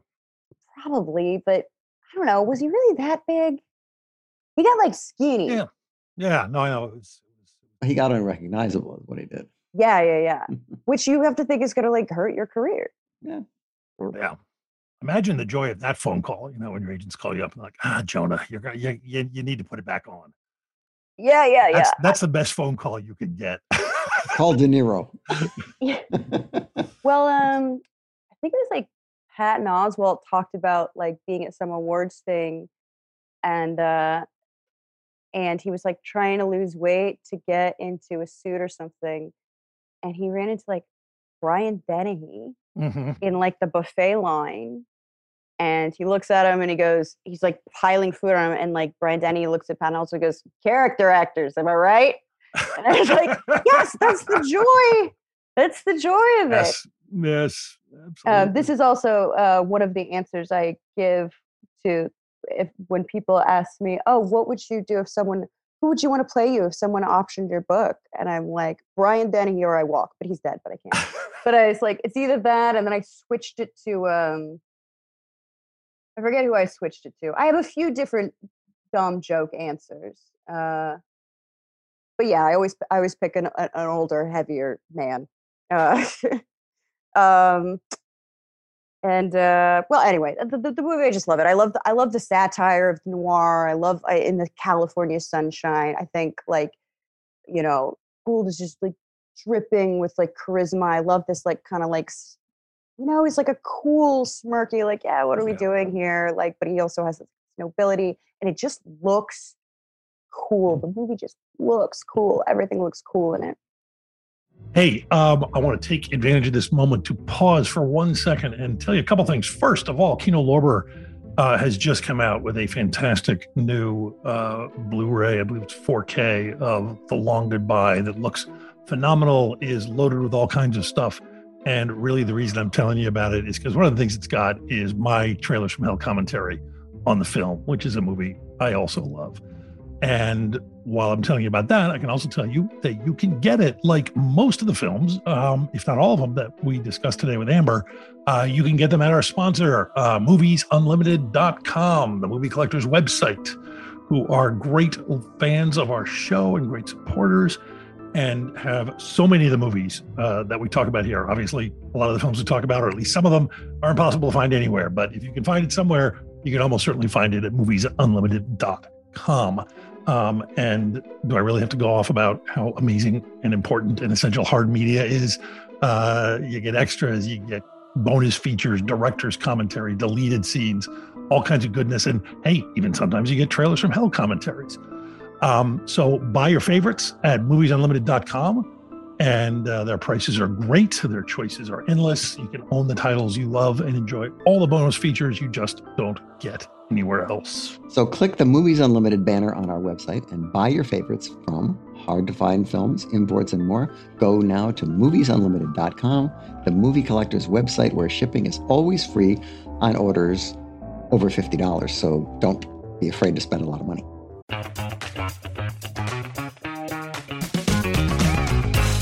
Probably, but I don't know. Was he really that big? He got like skinny. Yeah. Yeah. No, I know. It was, it was, he got unrecognizable is what he did. Yeah, yeah. yeah. Which you have to think is gonna like hurt your career. Yeah. yeah. Imagine the joy of that phone call, you know, when your agents call you up and like, ah, Jonah, you're gonna, you, you, you need to put it back on. Yeah, yeah, That's, yeah. that's the best phone call you could get. Call De Niro. Yeah. Well, um, I think it was like Patton Oswalt talked about like being at some awards thing, and uh, and he was like trying to lose weight to get into a suit or something, and he ran into like Brian Dennehy hmm in like the buffet line, and he looks at him and he goes, he's like piling food on him, and like Brian Dennehy looks at Oswalt and goes, "Character actors, am I right?" And I was like, "Yes, that's the joy. That's the joy of it." yes. Yes. Uh, Absolutely. this is also uh, one of the answers I give to if when people ask me, "Oh, what would you do if someone who would you want to play you if someone optioned your book?" And I'm like, Brian Dennehy or I walk, but he's dead, but I can't. but I was like, it's either that, and then I switched it to um, I forget who I switched it to. I have a few different dumb joke answers. Uh, but yeah, I always I always pick an, an older, heavier man. Uh, um, and uh, well, anyway, the, the, the movie I just love it. I love the, I love the satire of noir. I love I, in the California sunshine. I think like you know, Gould is just like dripping with like charisma. I love this like kind of like you know, he's like a cool, smirky, like yeah, what are we Yeah. doing here? Like, but he also has this nobility, and it just looks cool. The movie just looks cool. Everything looks cool in it. Hey, um, I want to take advantage of this moment to pause for one second and tell you a couple things. First of all, Kino Lorber uh, has just come out with a fantastic new uh, Blu-ray, I believe it's 4K of The Long Goodbye that looks phenomenal, is loaded with all kinds of stuff. And really, the reason I'm telling you about it is because one of the things it's got is my trailers from hell commentary on the film, which is a movie I also love. And while I'm telling you about that, I can also tell you that you can get it like most of the films, um, if not all of them that we discussed today with Amber. Uh, you can get them at our sponsor, uh, moviesunlimited.com, the movie collector's website, who are great fans of our show and great supporters and have so many of the movies uh, that we talk about here. Obviously, a lot of the films we talk about, or at least some of them, are impossible to find anywhere. But if you can find it somewhere, you can almost certainly find it at moviesunlimited.com. Um, and do I really have to go off about how amazing and important and essential hard media is? Uh, you get extras, you get bonus features, director's commentary, deleted scenes, all kinds of goodness. And hey, even sometimes you get trailers from hell commentaries. Um, so buy your favorites at moviesunlimited.com. And uh, their prices are great. Their choices are endless. You can own the titles you love and enjoy all the bonus features you just don't get anywhere else. So click the Movies Unlimited banner on our website and buy your favorites from hard to find films, imports, and more. Go now to moviesunlimited.com, the movie collector's website where shipping is always free on orders over $50. So don't be afraid to spend a lot of money.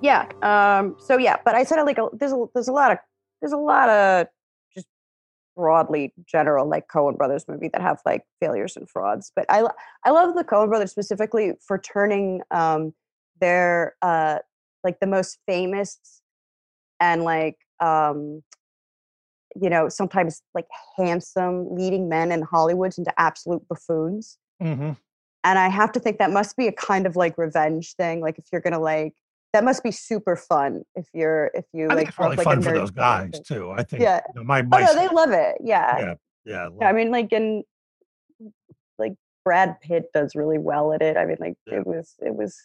Yeah. Um, so yeah, but I said like a, there's a there's a lot of there's a lot of just broadly general like Coen Brothers movie that have like failures and frauds. But I I love the Coen Brothers specifically for turning um, their uh, like the most famous and like um, you know sometimes like handsome leading men in Hollywood into absolute buffoons. Mm-hmm. And I have to think that must be a kind of like revenge thing. Like if you're gonna like that must be super fun if you're if you I like think it's probably like, fun for those guys too. I think. Yeah. You know, my Oh my no, they love it. Yeah. yeah yeah. Yeah, I mean, like in like Brad Pitt does really well at it. I mean, like Yeah. it was it was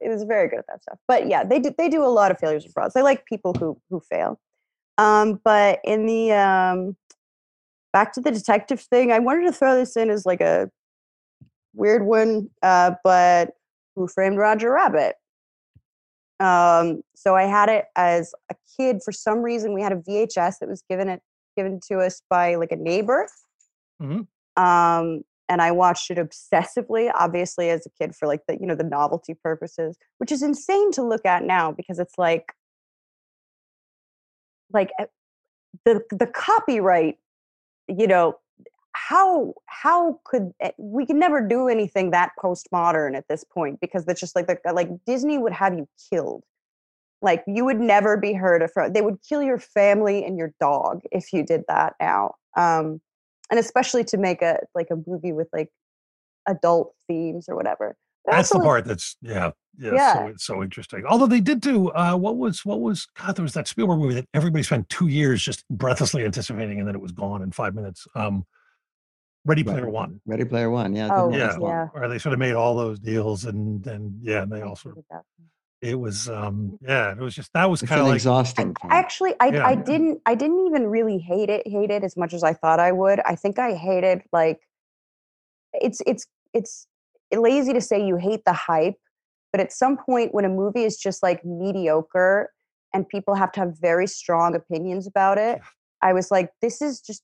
it was very good at that stuff. But yeah, they do they do a lot of failures and frauds. They like people who who fail. Um, but in the um back to the detective thing, I wanted to throw this in as like a weird one, uh, but who framed Roger Rabbit? Um, so I had it as a kid. For some reason, we had a VHS that was given it given to us by like a neighbor. Mhm. Um, and I watched it obsessively, obviously as a kid for like the you know the novelty purposes, which is insane to look at now because it's like like eh, the the copyright, you know, how how could eh, we could never do anything that postmodern at this point because that's just like the like Disney would have you killed. Like you would never be heard of. They would kill your family and your dog if you did that now. Um, and especially to make a like a movie with like adult themes or whatever. But That's the also, part that's yeah, yeah, Yeah. So it's so interesting. Although they did do uh what was what was God, there was that Spielberg movie that everybody spent two years just breathlessly anticipating and then it was gone in five minutes. Um Ready Right. Player One. Ready Player One. Yeah. Oh, yeah. yeah. Or they sort of made all those deals and then yeah, and they I all sort of it was um yeah, it was just that was kind of like exhausting. film. Actually, I Yeah. I didn't I didn't even really hate it hate it as much as I thought I would. I think I hated like it's it's it's lazy to say you hate the hype, but at some point when a movie is just like mediocre and people have to have very strong opinions about it, Yeah. I was like, this is just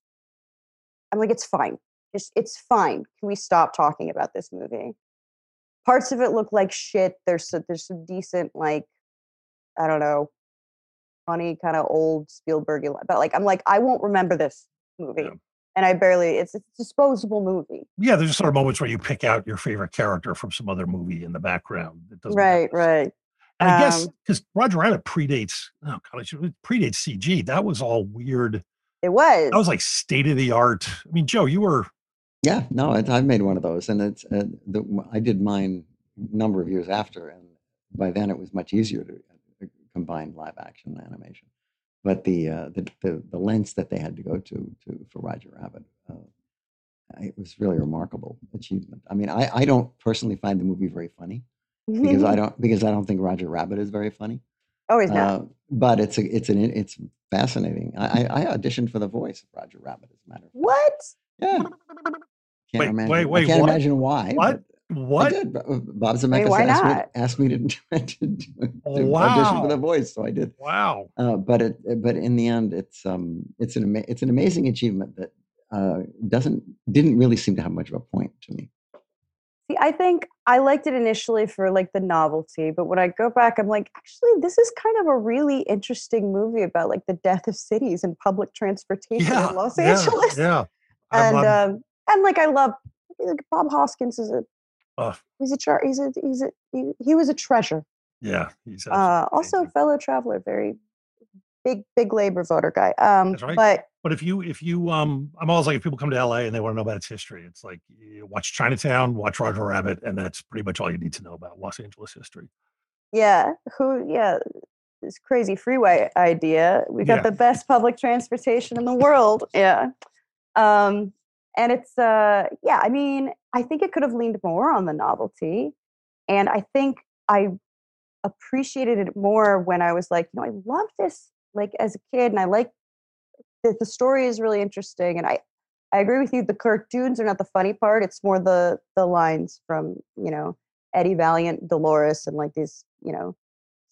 I'm like, it's fine. Just it's fine. Can we stop talking about this movie? Parts of it look like shit. There's some, there's some decent like I don't know, funny kind of old Spielberg, but like I'm like I won't remember this movie, Yeah. and I barely. It's, it's a disposable movie. yeah, there's sort of moments where you pick out your favorite character from some other movie in the background. It doesn't Right, right. And I guess Um, because Roger Rabbit predates oh god, it predates CG. That was all weird. It was. That was like state of the art. I mean, Joe, you were Yeah, no, it, I've made one of those, and it's uh, the, I did mine a number of years after, and by then it was much easier to uh, combine live action and animation. But the, uh, the the the lengths that they had to go to to for Roger Rabbit, uh, it was really a remarkable achievement. I mean, I, I don't personally find the movie very funny because I don't because I don't think Roger Rabbit is very funny. oh, he's not. Uh, but it's a, it's an it's fascinating. I, I I auditioned for the voice of Roger Rabbit, as a matter of fact. what? Yeah. Can't Wait, imagine, wait, wait, I can't what? imagine why. What? but what? I did. Bo- Bob Zemeckis why asked, me, not? to- asked me to, to, to, do- to audition for the voice, so I did. Wow. Uh, but it, but in the end, it's um, it's an ama- it's an amazing achievement that uh, doesn't didn't really seem to have much of a point to me. See, I think I liked it initially for like the novelty, but when I go back, I'm like, actually, this is kind of a really interesting movie about like the death of cities and public transportation Yeah. in Los yeah, Angeles. Yeah. I'm- and I'm- um, and like I love like Bob Hoskins is a Ugh. he's a char- he's a he's a he, he was a treasure. yeah. He's Uh, also a amazing. fellow traveler, very big big labor voter guy. Um, That's right. but But if you if you um I'm always like if people come to LA and they want to know about its history, it's like you watch Chinatown, watch Roger Rabbit, and that's pretty much all you need to know about Los Angeles history. yeah, who yeah. This crazy freeway idea. We got Yeah. the best public transportation in the world. Yeah. Um, and it's uh yeah, I mean, I think it could have leaned more on the novelty. And I think I appreciated it more when I was like, you know, I love this like as a kid and I like that the story is really interesting and I I agree with you. The cartoons are not the funny part. It's more the the lines from you know Eddie Valiant, Dolores, and like these you know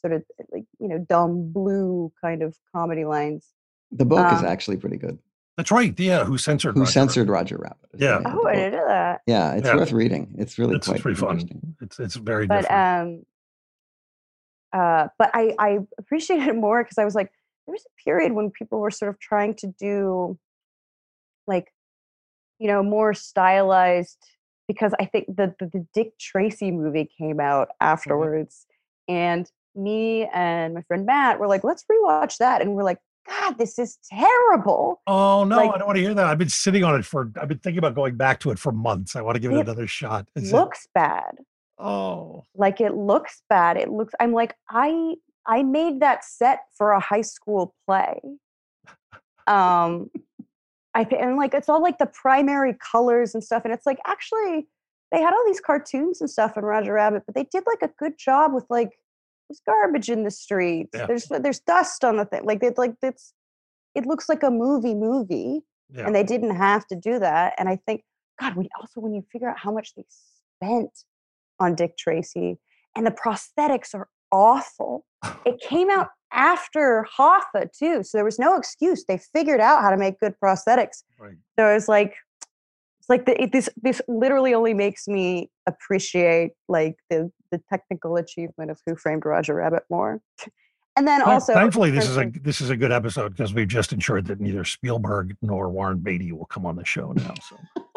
sort of like you know dumb blue kind of comedy lines. The book is Um, actually pretty good. That's right. Yeah, who censored? Who Roger censored Roger Rabbit? is Yeah. name Oh, I book. didn't know that. Yeah, it's Yeah. worth reading. It's really It's quite pretty fun. It's it's very But different. um, uh, but I I appreciated it more because I was like, there was a period when people were sort of trying to do, like, you know, more stylized. Because I think the the, the Dick Tracy movie came out afterwards, and me and my friend Matt were like, let's rewatch that, and we're like, God, this is terrible. oh no, like- I don't want to hear that. I've been sitting on it for. I've been thinking about going back to it for months. I want to give it It another shot. Is it- looks bad. oh, like it looks bad it looks i'm like i i made that set for a high school play um i think and like it's all like the primary colors and stuff and it's like actually they had all these cartoons and stuff in roger rabbit but they did like a good job with like there's garbage in the streets Yeah. there's there's dust on the thing like it's like it's it looks like a movie movie yeah. and they didn't have to do that. And I think, God, we also when you figure out how much they spent on Dick Tracy, and the prosthetics are awful. It came out after Hoffa too, so there was no excuse. They figured out how to make good prosthetics. right. So it was like, it's like the, it, this this literally only makes me appreciate like the the technical achievement of Who Framed Roger Rabbit more. And then Thank- also, thankfully, this is a this is a good episode because we've just ensured that neither Spielberg nor Warren Beatty will come on the show now. So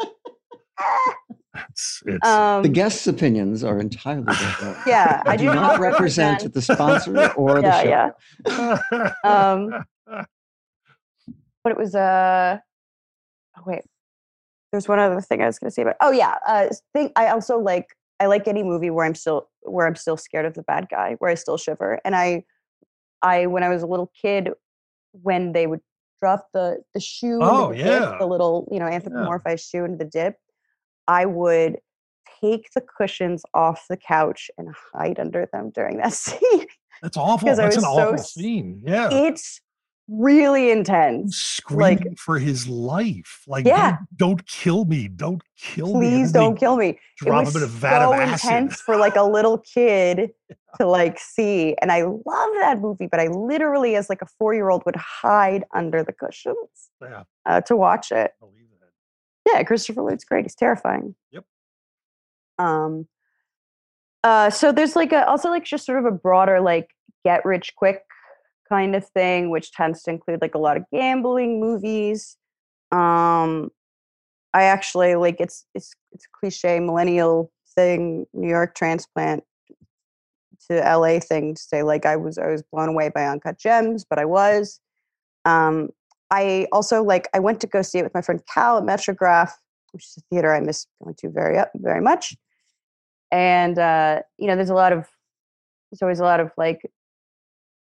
it's it's um, The guests' opinions are entirely different. yeah, I do do not represent the sponsor or the yeah, show. yeah. Um, but it was uh oh wait there's one other thing i was going to say about oh yeah uh thing i also like i like any movie where i'm still where i'm still scared of the bad guy where i still shiver and i i when i was a little kid when they would drop the the shoe Oh, the dip, yeah. the little you know anthropomorphized shoe into the dip i would take the cushions off the couch and hide under them during that scene That's awful. That's an was so awful scene. Yeah. it's really intense Screaming for his life. Like, Yeah. don't, don't kill me. Don't kill me. Please don't kill me. It Drop was him in a vat so of acid. intense for like a little kid to like see, and I love that movie. But I literally, as like a four-year-old, would hide under the cushions Yeah, uh, to watch it. I believe. Yeah, Christopher Lloyd's great. He's terrifying. Yep. Um. Uh. So there's like a also like just sort of a broader like get rich quick kind of thing, which tends to include like a lot of gambling movies. Um. I actually like it's it's it's a cliche millennial thing, New York transplant to LA thing to say like I was I was blown away by Uncut Gems, but I was. Um, I also like I went to go see it with my friend Cal at Metrograph, which is a theater I miss going to very up very much. And uh, you know, there's a lot of there's always a lot of like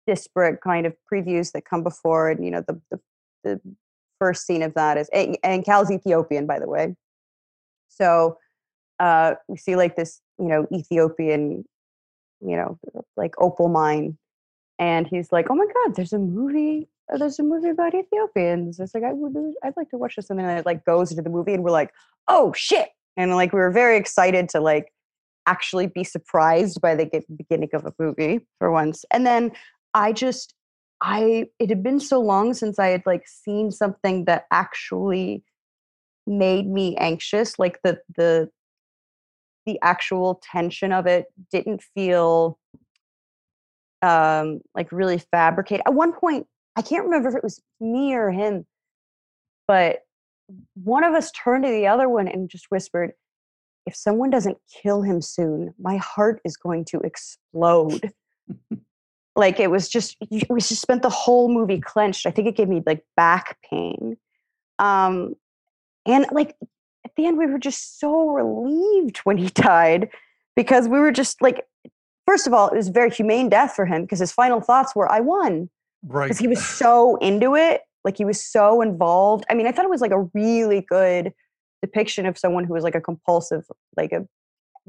disparate kind of previews that come before, and you know, the the, the first scene of that is and, and Cal's Ethiopian, by the way. So uh, we see like this, you know, Ethiopian, you know, like opal mine, and he's like, "Oh my God, there's a movie. uh, There's a movie about Ethiopians." It's like I would, I'd like to watch this, and then it like goes into the movie, and we're like, "Oh shit!" And like we were very excited to like actually be surprised by the beginning of a movie for once, and then I just, I it had been so long since I had like seen something that actually made me anxious, like the the the actual tension of it didn't feel um like really fabricated. At one point i can't remember if it was me or him but one of us turned to the other one and just whispered if someone doesn't kill him soon my heart is going to explode like it was just we just spent the whole movie clenched. I think it gave me like back pain. Um and like at the end we were just so relieved when he died because we were just like first of all it was a very humane death for him because his final thoughts were i won. Right. because he was so into it like he was so involved. I mean i thought it was like a really good depiction of someone who was like a compulsive like a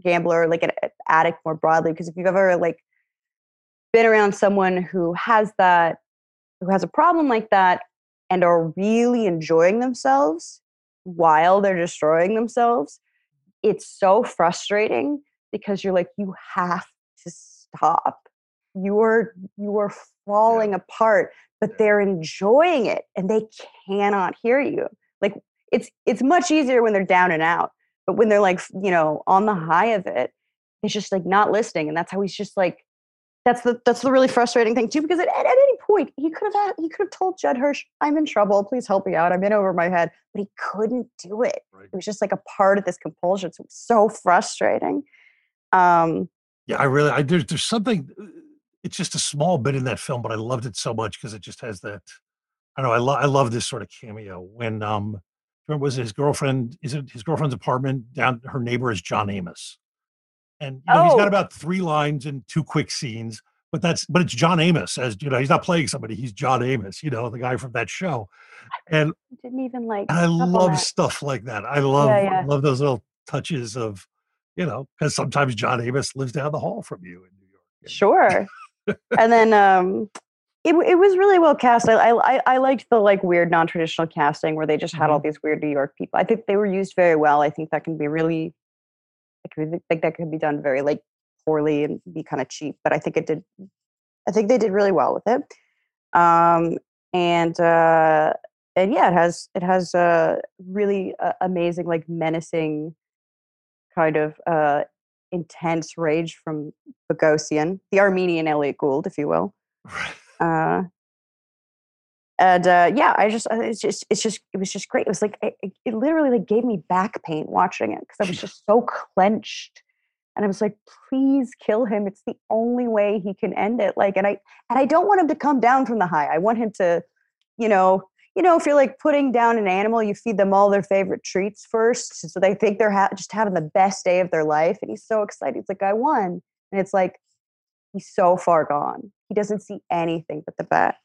gambler like an addict more broadly because if you've ever like been around someone who has that who has a problem like that and are really enjoying themselves while they're destroying themselves, it's so frustrating because you're like, you have to stop. You are you are falling apart, but they're enjoying it and they cannot hear you. Like it's it's much easier when they're down and out, but when they're like, you know, on the high of it, it's just like not listening. And that's how he's just like that's the that's the really frustrating thing too because at, at any point he could have he could have told Judd Hirsch I'm in trouble please help me out I'm in over my head but he couldn't do it Right. it was just like a part of this compulsion so it was so frustrating um Yeah, I really, I there's there's something. uh, It's just a small bit in that film, but I loved it so much because it just has that. I don't know. I love I love this sort of cameo when um, remember was it his girlfriend? Is it his girlfriend's apartment? Down her neighbor is John Amos, and you know he's Oh. got about three lines and two quick scenes. But that's but it's John Amos as you know he's not playing somebody. He's John Amos, you know the guy from that show, and didn't even like I pick up on love that. stuff like that. I love yeah. love those little touches of, you know, because sometimes John Amos lives down the hall from you in New York. and- Sure. and then um it, it was really well cast. I, I I liked the like weird non-traditional casting where they just had Mm-hmm. all these weird New York people. I think they were used very well. I think that can be really I could think that could be done very like poorly and be kind of cheap, but I think it did I think they did really well with it. Um and uh and yeah, it has it has a really uh, amazing like menacing kind of uh intense rage from Bogosian, the Armenian Elliot Gould, if you will. Uh, and uh, yeah, I just uh, it's just it's just it was just great. It was like it, it- it literally like gave me back pain watching it because I was just so clenched, and I was like, please kill him. It's the only way he can end it. Like, and I and I don't want him to come down from the high. I want him to, you know. You know, if you're like putting down an animal, you feed them all their favorite treats first, so they think they're ha- just having the best day of their life. And he's so excited. He's like, "I won!" And it's like, he's so far gone. He doesn't see anything but the bat.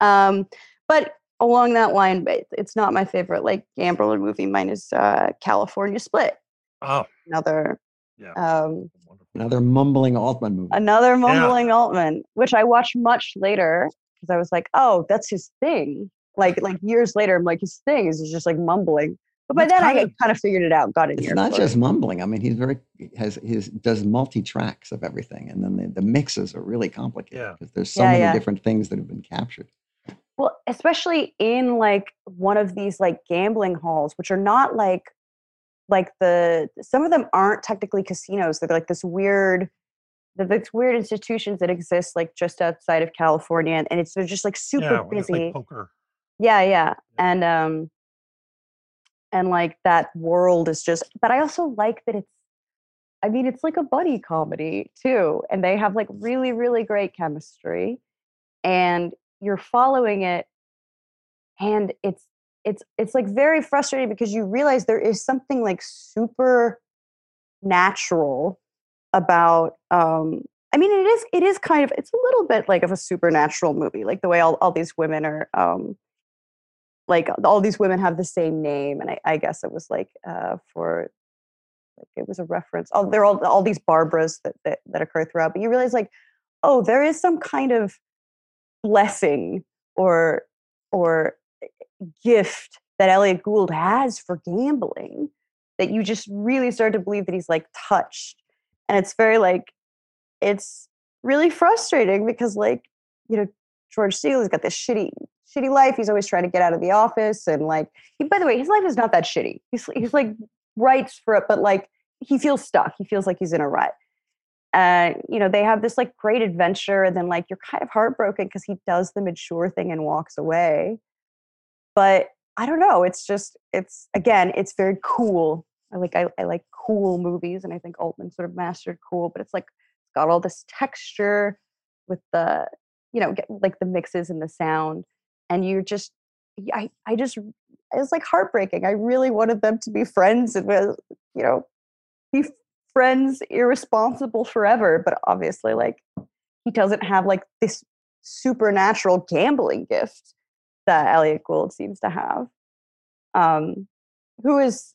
Um, but along that line, it's not my favorite like Gambler movie. Mine is uh, California Split. Oh, Another yeah. um. Another mumbling Altman movie. another mumbling Altman, which I watched much later because I was like, oh, that's his thing. Like like years later, I'm like, his thing is just like mumbling. But by That's then, I kind kind of figured it out. Got it. It's not just mumbling. I mean, he's very has his does multi tracks of everything, and then the, the mixes are really complicated Yeah. because there's so Yeah, many yeah. different things that have been captured. Well, especially in like one of these like gambling halls, which are not like like the some of them aren't technically casinos. They're like this weird they're weird institutions that exist like just outside of California and, it's they're just like super yeah, when they play busy. poker. Yeah, yeah. And um and like that world is just but I also like that it's I mean it's like a buddy comedy too and they have like really really great chemistry and you're following it and it's it's it's like very frustrating because you realize there is something like super natural about um I mean it is it is kind of it's a little bit like of a supernatural movie like the way all, all these women are um like all these women have the same name and I, I guess it was like uh for like it was a reference oh they're all all these Barbaras that, that that occur throughout but you realize like oh there is some kind of blessing or or eh, gift that Elliot Gould has for gambling that you just really start to believe that he's like touched. And it's very like it's really frustrating because like, you know, George Steele has got this shitty, shitty life. He's always trying to get out of the office. And like he, by the way, his life is not that shitty. He's he's like writes for it, but like he feels stuck. He feels like he's in a rut. And you know, they have this like great adventure, and then like you're kind of heartbroken because he does the mature thing and walks away but I don't know. It's just it's again, it's very cool. I like I, I like cool movies, and I think Altman sort of mastered cool. But it's like it's got all this texture with the you know get, like the mixes and the sound, and you're just I I just it's like heartbreaking. I really wanted them to be friends and with you know be friends, irresponsible forever. But obviously, like he doesn't have like this supernatural gambling gift that Elliot Gould seems to have, um, who is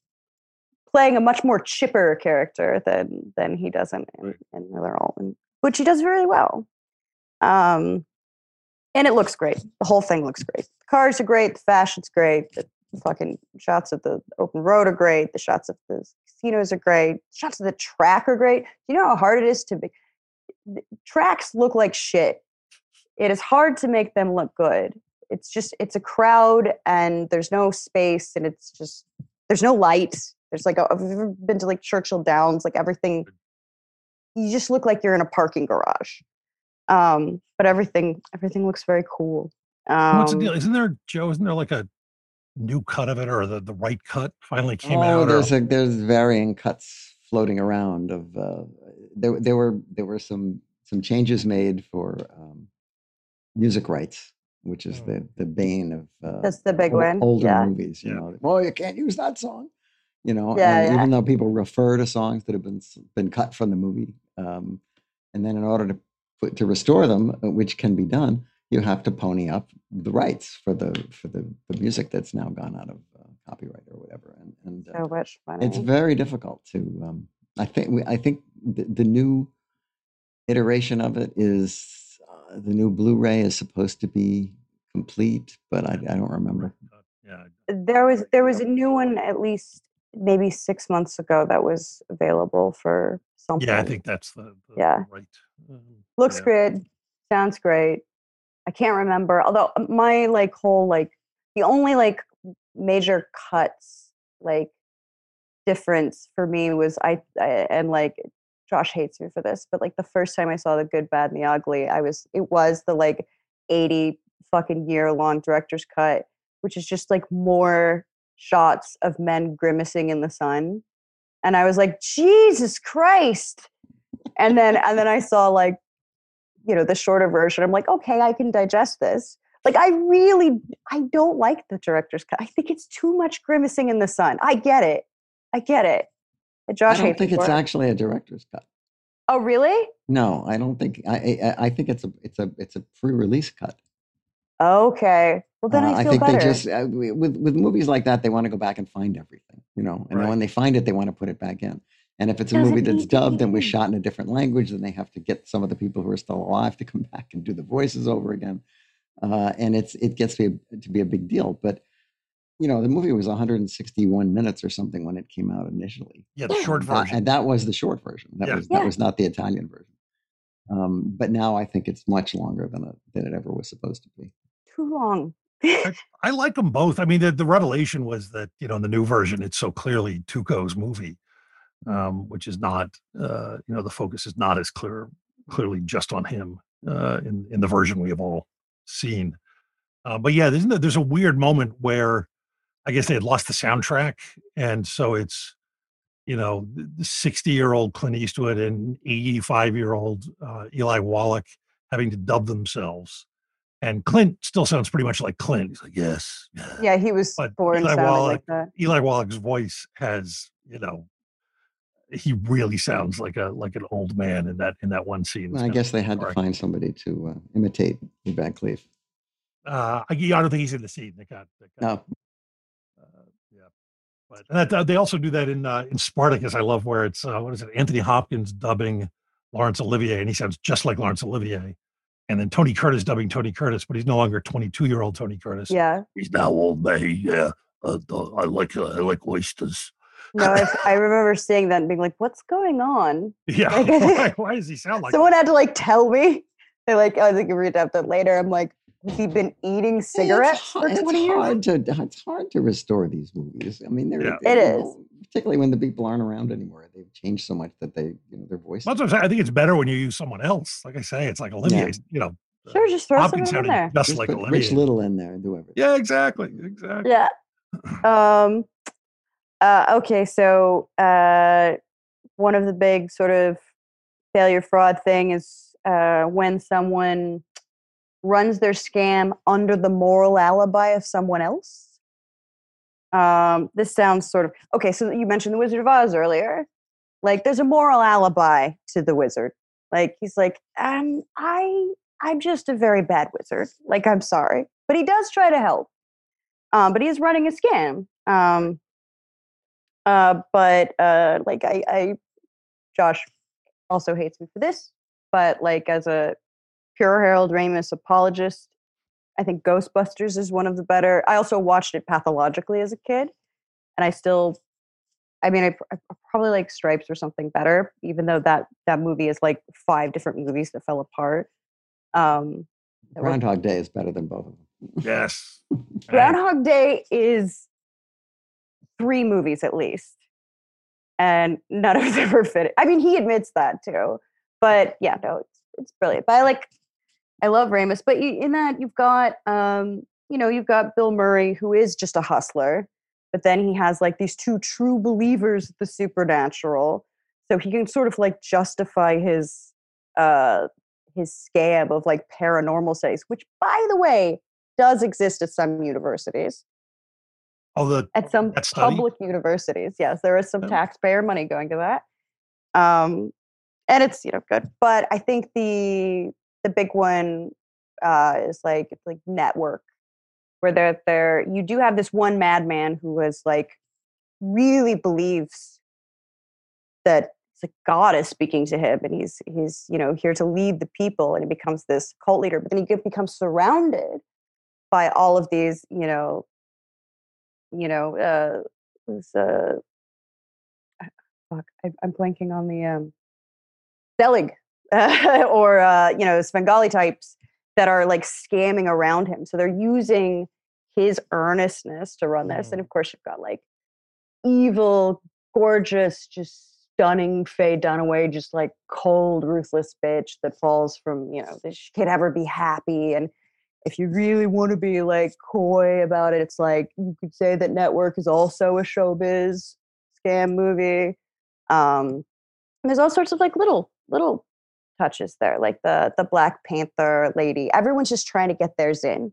playing a much more chipper character than than he does in, in, in Miller Altman, which he does really well. Um, and it looks great. The whole thing looks great. The cars are great. The fashion's great. The fucking shots of the open road are great. The shots of the casinos are great. Shots of the track are great. You know how hard it is to be. Tracks look like shit. It is hard to make them look good. It's just it's a crowd and there's no space and it's just there's no light. There's like a, I've ever been to like Churchill Downs, like everything. You just look like you're in a parking garage. Um, but everything everything looks very cool. Um, What's the deal? Isn't there, Joe? Isn't there like a new cut of it, or the the right cut finally came oh, out? or- there's a, there's varying cuts floating around of uh, there there were there were some some changes made for um, music rights, which is Oh. the the bane of uh, That's the big ol- one, older yeah. movies. You Yeah. know, well, you can't use that song. You know, Yeah, and yeah. even though people refer to songs that have been been cut from the movie, um, and then in order to put to restore them, uh, which can be done, you have to pony up the rights for the for the, the music that's now gone out of uh, copyright or whatever. And and uh, so much money. it's very difficult to. Um, I think we, I think the, the new iteration of it is uh, the new Blu-ray is supposed to be complete, but I, I don't remember. yeah, there was there was a new one at least maybe six months ago that was available for something. yeah. I think that's the, the Yeah. right. um, looks yeah. good, sounds great. I can't remember. Although uh, my like whole like the only like major cuts like difference for me was I, I and like Josh hates me for this, but like the first time I saw the good, bad, and the ugly, I was it was the like eighty fucking year long director's cut, which is just like more shots of men grimacing in the sun, and I was like, Jesus Christ! And then and then I saw like you know the shorter version. I'm like, okay, I can digest this. Like I really I don't like the director's cut. I think it's too much grimacing in the sun. I get it. I get it. And Josh I don't think it's it. actually a director's cut. Oh, really? No, I don't think. I I, I think it's a it's a it's a pre-release cut. Okay. Well, then Uh, I feel think better. they just uh, with with movies like that, they want to go back and find everything, you know. And Right. when they find it, they want to put it back in. And if it's a movie that's need to be dubbed and was shot in a different language, then they have to get some of the people who are still alive to come back and do the voices over again. Uh, and it's it gets to be, a, to be a big deal. But you know, the movie was 161 minutes or something when it came out initially. Yeah, the short Uh, version. and that was the short version. That Yeah. was that Yeah. was not the Italian version. Um, but now I think it's much longer than it, than it ever was supposed to be. Too long. I like them both. I mean, the, the revelation was that you know in the new version, it's so clearly Tuco's movie, um, which is not uh, you know the focus is not as clear clearly just on him uh, in in the version we have all seen. Uh, but yeah, there's there's a weird moment where I guess they had lost the soundtrack, and so it's you know the 60 year old Clint Eastwood and 85 year old uh, Eli Wallach having to dub themselves. And Clint still sounds pretty much like Clint. He's like, yes. Yeah, he was But born Eli Wallach- like that. Eli Wallach's voice has, you know, he really sounds like a like an old man in that in that one scene. Well, I guess they had to find somebody to uh, imitate Lou Van Cleef. Uh, I, I don't think he's in the scene. They got, they got No, uh, yeah. But and that, they also do that in uh, in Spartacus. I love where it's uh, what is it? Anthony Hopkins dubbing Laurence Olivier, and he sounds just like Laurence Olivier. And then Tony Curtis dubbing Tony Curtis, but he's no longer 22 year old Tony Curtis. Yeah. He's now old man. Yeah, uh, uh, I like uh, I like oysters. No, I, I remember seeing that and being like, what's going on? Yeah, Like, I think- why, why does he sound like? Someone that? had to like tell me. They're like, oh, I think you read about that later. I'm like, has he been eating cigarettes har- for 20 it's years? hard to it's hard to restore these movies. I mean, they're Yeah. they- It you is. know, particularly when the people aren't around anymore. They've changed so much that they you know their voice. That's what I'm saying. I think it's better when you use someone else. Like I say, it's like Olivier. You know, uh, Sure, just throw Hopkins someone in there. just Just like put Olivier. Rich Little in there and do everything. Yeah, exactly, exactly. Yeah. Um. Uh, okay, so uh, one of the big sort of failure fraud thing is uh, when someone runs their scam under the moral alibi of someone else. Um, this sounds sort of okay. So you mentioned the Wizard of Oz earlier. Like, there's a moral alibi to the wizard. Like, he's like, um, I, I'm just a very bad wizard. Like, I'm sorry, but he does try to help um, but he's running a scam. Um, uh, but uh, like I, I, Josh also hates me for this, but like as a pure Harold Ramis apologist, I think Ghostbusters is one of the better. I also watched it pathologically as a kid, and I still, I mean, I, I probably like Stripes or something better, even though that that movie is like five different movies that fell apart. Um, that were- Groundhog Day is better than both of them. Yes. Groundhog Day is three movies at least, and none of us ever fit. It. I mean, he admits that too. But yeah, no, it's it's brilliant. But I like, I love Ramis. But you, in that, you've got, um, you know, you've got Bill Murray, who is just a hustler, but then he has like these two true believers of the supernatural, so he can sort of like justify his uh his scam of like paranormal studies, which, by the way, does exist at some universities Oh, the at some public universities. Yes, there is some Oh. taxpayer money going to that. Um, and it's you know good, but I think the the big one uh, is like it's like network, where they're there. You do have this one madman who is like really believes that it's a god is speaking to him, and he's he's you know here to lead the people, and he becomes this cult leader. But then he becomes surrounded by all of these you know you know, uh, was uh, fuck, I, I'm blanking on the um, Zelig or uh, you know, Svengali types that are like scamming around him. So they're using his earnestness to run this, and Mm. of course you've got like evil, gorgeous, just stunning Faye Dunaway, just like cold, ruthless bitch that falls from you know, she can't ever be happy and if you really want to be like coy about it, it's like you could say that Network is also a showbiz scam movie. Um, and there's all sorts of like little little touches there, like the the Black Panther lady. Everyone's just trying to get theirs in.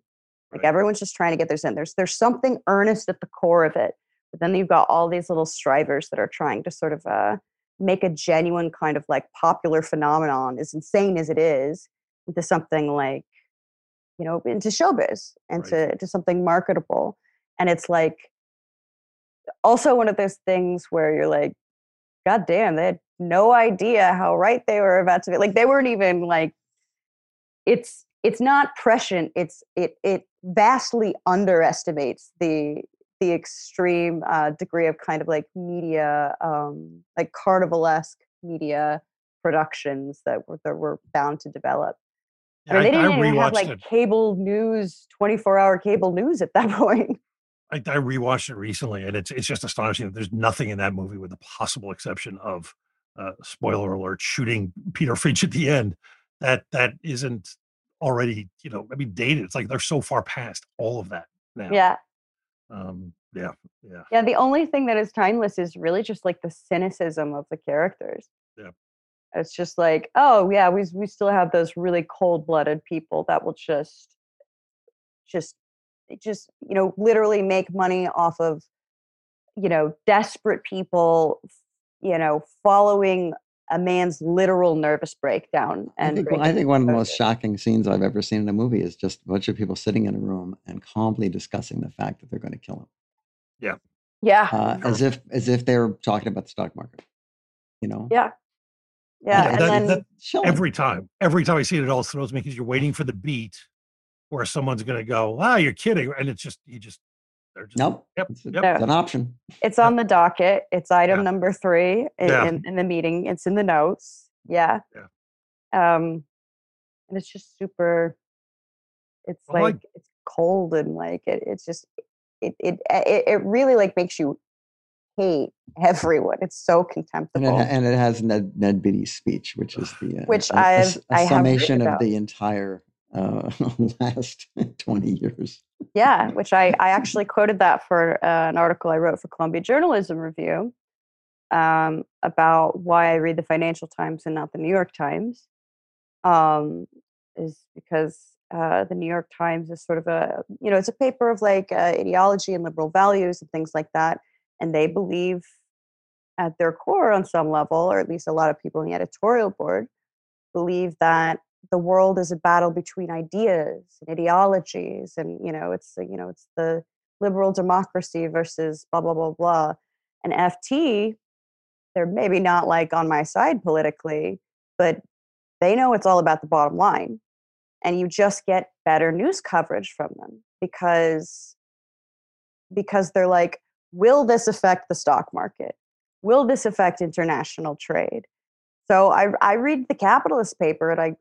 Like Right. everyone's just trying to get theirs in. There's there's something earnest at the core of it, but then you've got all these little strivers that are trying to sort of uh, make a genuine kind of like popular phenomenon, as insane as it is, into something like you know, into showbiz and Right. to, to something marketable. And it's like also one of those things where you're like, God damn, they had no idea how right they were about to be. Like they weren't even like it's it's not prescient. It's it it vastly underestimates the the extreme uh, degree of kind of like media, um, like carnivalesque media productions that were that were bound to develop. I mean, they didn't even have rewatched like it. cable news, 24 hour cable news at that point. I, I rewatched it recently, and it's it's just astonishing that there's nothing in that movie, with the possible exception of uh, spoiler alert, shooting Peter Finch at the end, that that isn't already you know I mean dated. It's like they're so far past all of that now. Yeah. Um. Yeah. Yeah. Yeah. The only thing that is timeless is really just like the cynicism of the characters. Yeah. It's just like, oh yeah, we we still have those really cold blooded people that will just just just you know literally make money off of you know desperate people you know following a man's literal nervous breakdown I and think, breaking I think one of the most shocking scenes I've ever seen in a movie is just a bunch of people sitting in a room and calmly discussing the fact that they're going to kill him, yeah. Uh, as if as if they were talking about the stock market. You know, yeah yeah Yeah, and that- then that-. Every time, every time I see it, it all throws me because you're waiting for the beat where someone's going to go, "Ah, you're kidding," and it's just you just they're just Nope, Yep. it's, Yep. it's an option. It's on the docket. It's item Yeah. number three in, Yeah. in, in the meeting. It's in the notes. Yeah. Yeah. Um, and it's just super. It's Well, like like- it's cold and like it, it's just it, it it it really like makes you hate everyone. It's so And it, contemptible. and it has Ned, Ned Beatty's speech, which is the uh, Which a- a I've- s- a I summation of the entire uh, last twenty years. yeah, which I I actually quoted that for uh, an article I wrote for Columbia Journalism Review um, about why I read the Financial Times and not the New York Times. Um, is because uh, the New York Times is sort of a you know it's a paper of like uh, ideology and liberal values and things like that, and they believe at their core on some level, or at least a lot of people in the editorial board believe that the world is a battle between ideas and ideologies and you know it's you know it's the liberal democracy versus blah blah blah blah. And ft they're maybe not like on my side politically but they know it's all about the bottom line and you just get better news coverage from them because because they're like will this affect the stock market will this affect international trade so i i read the capitalist paper and i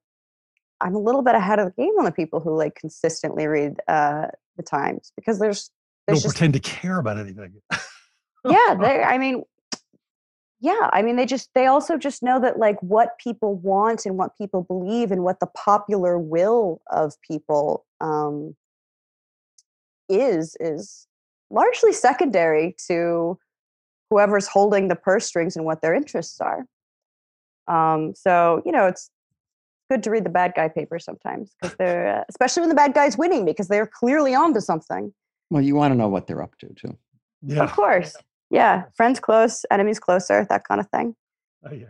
i'm a little bit ahead of the game on the people who like consistently read uh the times because there's there's Don't just pretend to care about anything. yeah they i mean yeah i mean they just they also just know that like what people want and what people believe and what the popular will of people um is is largely secondary to whoever's holding the purse strings and what their interests are um so you know it's good to read the bad guy paper sometimes because they're uh, especially when the bad guy's winning because they're clearly onto something Well, you want to know what they're up to too. Yeah. of course yeah friends close enemies closer that kind of thing Ay, ay, ay.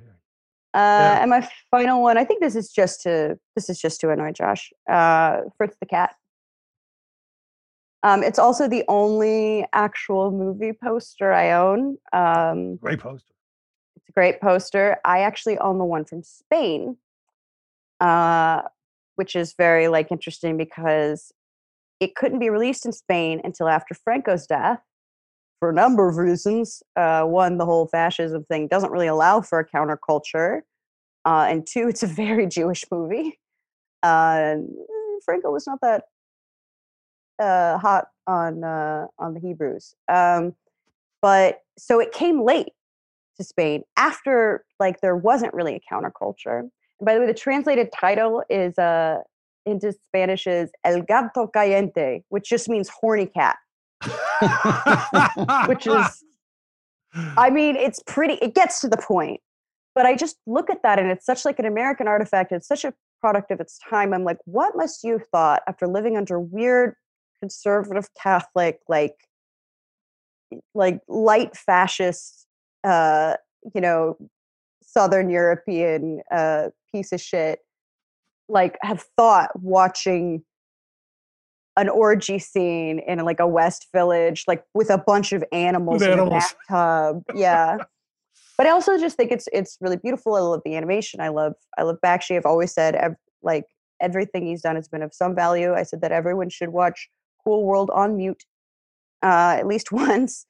Uh, Yeah. And my final one, I think this is just to this is just to annoy Josh. Uh, Fritz the cat. Um, it's also the only actual movie poster I own. Um, Great poster. it's a great poster. I actually own the one from Spain, uh, which is very like interesting because it couldn't be released in Spain until after Franco's death for a number of reasons. Uh, one, the whole fascism thing doesn't really allow for a counterculture, uh, and two, it's a very Jewish movie. Uh, Franco was not that uh, hot on uh, on the Hebrews, um, but so it came late to Spain after like there wasn't really a counterculture. And by the way, the translated title is uh, into Spanish is El Gato Caliente, which just means horny cat. Which is, I mean, it's pretty. It gets to the point, but I just look at that and it's such like an American artifact. It's such a product of its time. I'm like, what must you have thought after living under weird conservative Catholic like like light fascist uh you know southern european uh piece of shit like have thought watching an orgy scene in like a west village like with a bunch of animals in animals. a bathtub yeah but i also just think it's it's really beautiful i love the animation i love i love bakshi i've always said like everything he's done has been of some value i said that everyone should watch cool world on mute uh at least once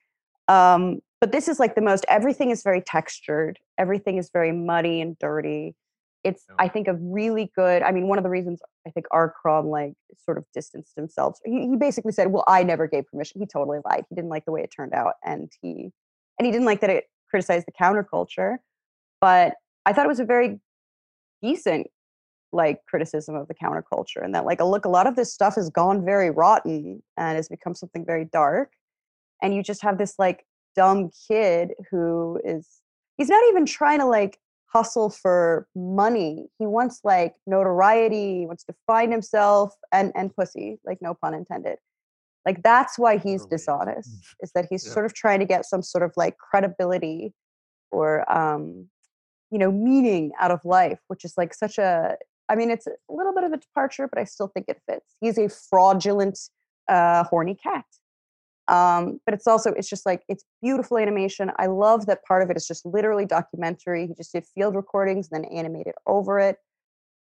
um but this is like the most everything is very textured everything is very muddy and dirty. It's Yeah. i think a really good i mean one of the reasons i think R. Crumb like sort of distanced himself he, he basically said well i never gave permission. He totally lied. He didn't like the way it turned out and he and he didn't like that it criticized the counterculture but i thought it was a very decent like criticism of the counterculture and that like a look a lot of this stuff has gone very rotten and has become something very dark and you just have this like dumb kid who is he's not even trying to like hustle for money. He wants like notoriety he wants to find himself and and pussy like no pun intended. Like that's why he's dishonest is that he's Yeah. sort of trying to get some sort of like credibility or um you know meaning out of life which is like such a i mean it's a little bit of a departure but i still think it fits. He's a fraudulent uh horny cat. Um but it's also it's just like it's beautiful animation. I love that part of it is just literally documentary. He just did field recordings and then animated over it.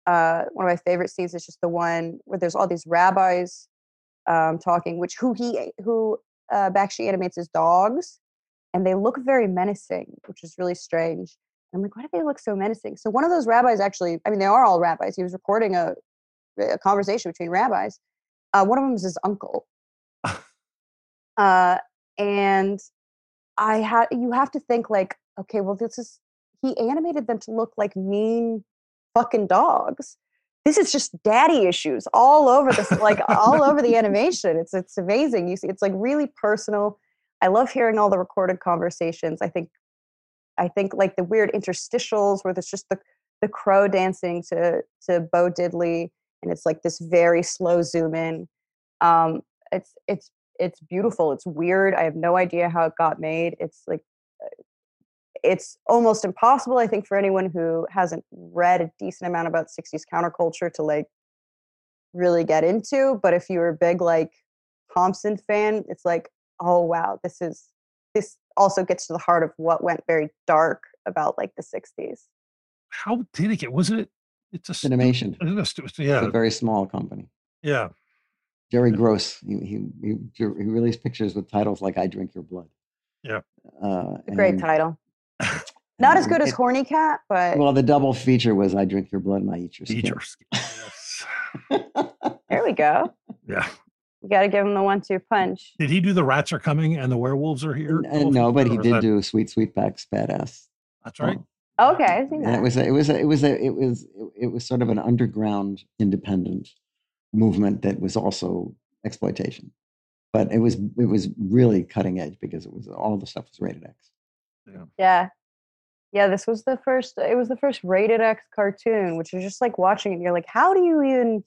Uh one of my favorite scenes is just the one where there's all these rabbis um talking which who he who uh Bakshi animates his dogs and they look very menacing which is really strange I'm like, why do they look so menacing? So one of those rabbis actually, I mean, they are all rabbis. He was recording a, a conversation between rabbis. Uh, one of them is his uncle. uh, and I had, you have to think like, okay, well, this is, he animated them to look like mean fucking dogs. This is just daddy issues all over this, like all over the animation. It's, it's amazing. You see, it's like really personal. I love hearing all the recorded conversations. I think I think like the weird interstitials where there's just the the crow dancing to to Bo Diddley, and it's like this very slow zoom in. Um, it's it's it's beautiful. It's weird. I have no idea how it got made. It's like uh, it's almost impossible, I think, for anyone who hasn't read a decent amount about 60s counterculture to like really get into. But if you're a big like Thompson fan, it's like, oh wow, this is this also gets to the heart of what went very dark about like the 60s. How did it get? Was it it's a stu- Cinemation. it's a It's yeah, a very small company. yeah. Jerry Yeah. Gross. He, he he he released pictures with titles like "I Drink Your Blood." Yeah. Uh, A great title. Not as good as it- Horny Cat, but Well, the double feature was "I Drink Your Blood" and "I Eat Your Skin." Eat your skin. Yes. there we go. Yeah. You got to give him the one-two punch. Did he do the rats are coming and the werewolves are here? N- uh, no, but he did that- do "Sweet sweet Sweetback's Badass." That's right. Okay, I've seen and it was a, it was a, it was a, it was it was sort of an underground independent movement that was also exploitation but it was it was really cutting edge because it was all the stuff was rated x Yeah. Yeah, this was the first it was the first rated X cartoon, which is just like watching it, you're like, how do you even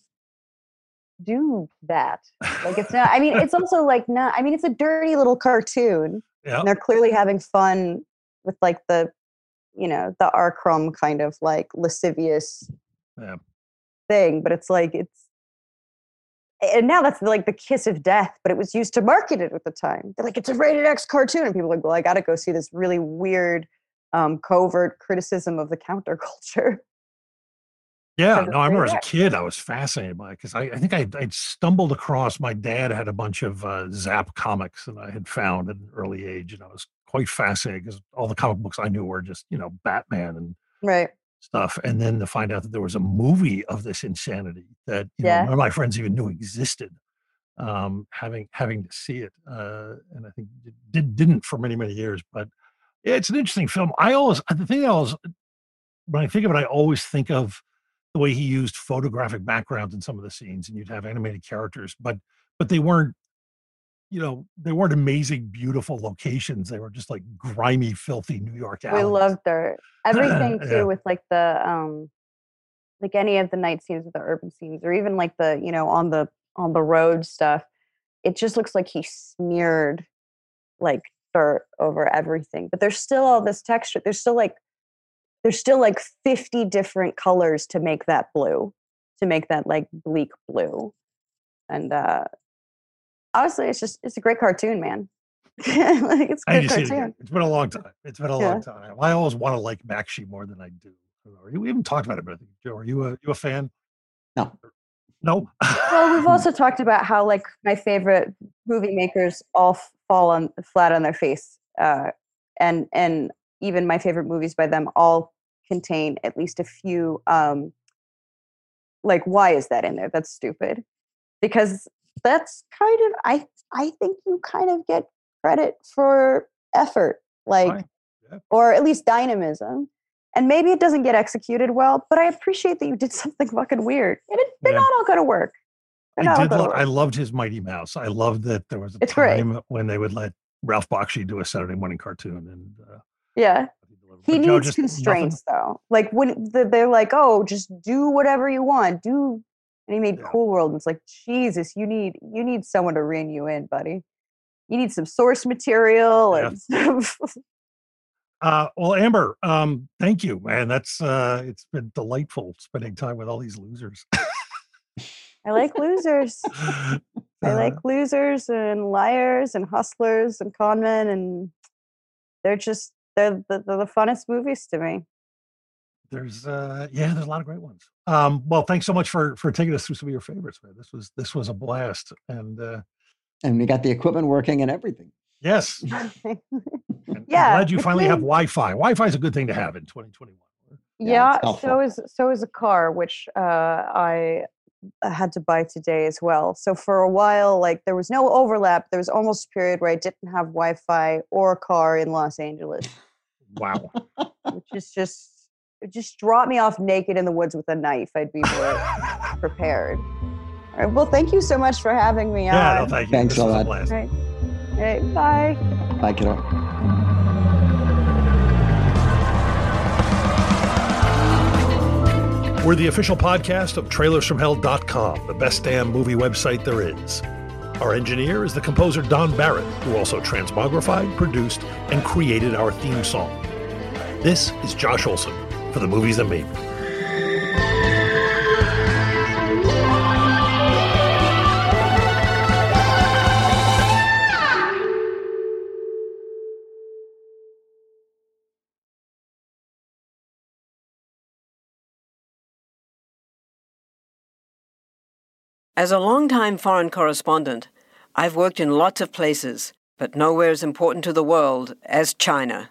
do that? Like it's not I mean, it's also like not I mean, it's a dirty little cartoon. Yeah. And they're clearly having fun with like the you know, the R. Crumb kind of like lascivious Yeah. thing, but it's like it's and now that's like the kiss of death, but it was used to market it at the time. They're like, it's a rated X cartoon. And people are like, well, I got to go see this really weird, um, covert criticism of the counterculture. Yeah, no, I remember as a kid, I was fascinated by it because I, I think I, I'd stumbled across my dad had a bunch of uh, Zap comics that I had found at an early age, and I was quite fascinated because all the comic books I knew were just you know Batman and Right. stuff, and then to find out that there was a movie of this insanity that you Yeah. know none of my friends even knew existed. Um, having having to see it, uh, and I think it did didn't for many many years, but yeah, it's an interesting film. I always the thing I always when I think of it, I always think of the way he used photographic backgrounds in some of the scenes, and you'd have animated characters, but but they weren't, you know, they weren't amazing, beautiful locations. They were just like grimy, filthy New York We alleys. loved their everything too Yeah. with like the, um, like any of the night scenes with the urban scenes or even like the, you know, on the, on the road stuff. It just looks like he smeared like dirt over everything, but there's still all this texture. There's still like, there's still like 50 different colors to make that blue, to make that like bleak blue. And uh honestly, it's just it's a great cartoon, man. like it's a good need it cartoon. It's been a long time. It's been a Yeah. long time. I always want to like Bakshi more than I do. I don't. We haven't talked about it, but Joe, are you a you a fan? No. No. Well, we've also talked about how like my favorite movie makers all f- fall on flat on their face, uh, and and even my favorite movies by them all contain at least a few. Um, like, why is that in there? That's stupid, because that's kind of I I think you kind of get credit for effort, like, Yeah. or at least dynamism. And maybe it doesn't get executed well, but I appreciate that you did something fucking weird. And it, they're Yeah. not all going to work. They're I did. Lo- work. I loved his Mighty Mouse. I loved that there was a It's great. time when they would let Ralph Bakshi do a Saturday morning cartoon, and uh, yeah. He needs just nothing? constraints though. Like when the, they're like, "Oh, just do whatever you want." Do and he made Yeah. Cool World. And it's like, Jesus, you need you need someone to rein you in, buddy. You need some source material Yeah. and stuff. Uh, well, Amber, um, thank you, man. That's uh, it's been delightful spending time with all these losers. I like losers. I Uh, like losers and liars and hustlers and conmen, and they're just they're the, they're the funnest movies to me. there's uh, yeah, there's a lot of great ones. Um, well, thanks so much for for taking us through some of your favorites, man. This was this was a blast, and uh, and we got the equipment working and everything yes, and I'm Yeah, glad you finally have Wi-Fi. Wi-Fi is a good thing to have in 2021. Yeah, Yeah, so is so is a car, which uh, I uh, had to buy today as well. So for a while, like there was no overlap. There was almost a period where I didn't have Wi-Fi or a car in Los Angeles, Wow. which is just it just drop me off naked in the woods with a knife. I'd be more prepared. All right. Well, thank you so much for having me yeah, no, on. thank you. Thanks this a was lot. blast. Right. All right, bye. bye kiddo We're the official podcast of trailersfromhell.com, the best damn movie website there is. Our engineer is the composer Don Barrett, who also transmogrified, produced, and created our theme song. This is Josh Olson for the movies that made me. As a longtime foreign correspondent, I've worked in lots of places, but nowhere as important to the world as China.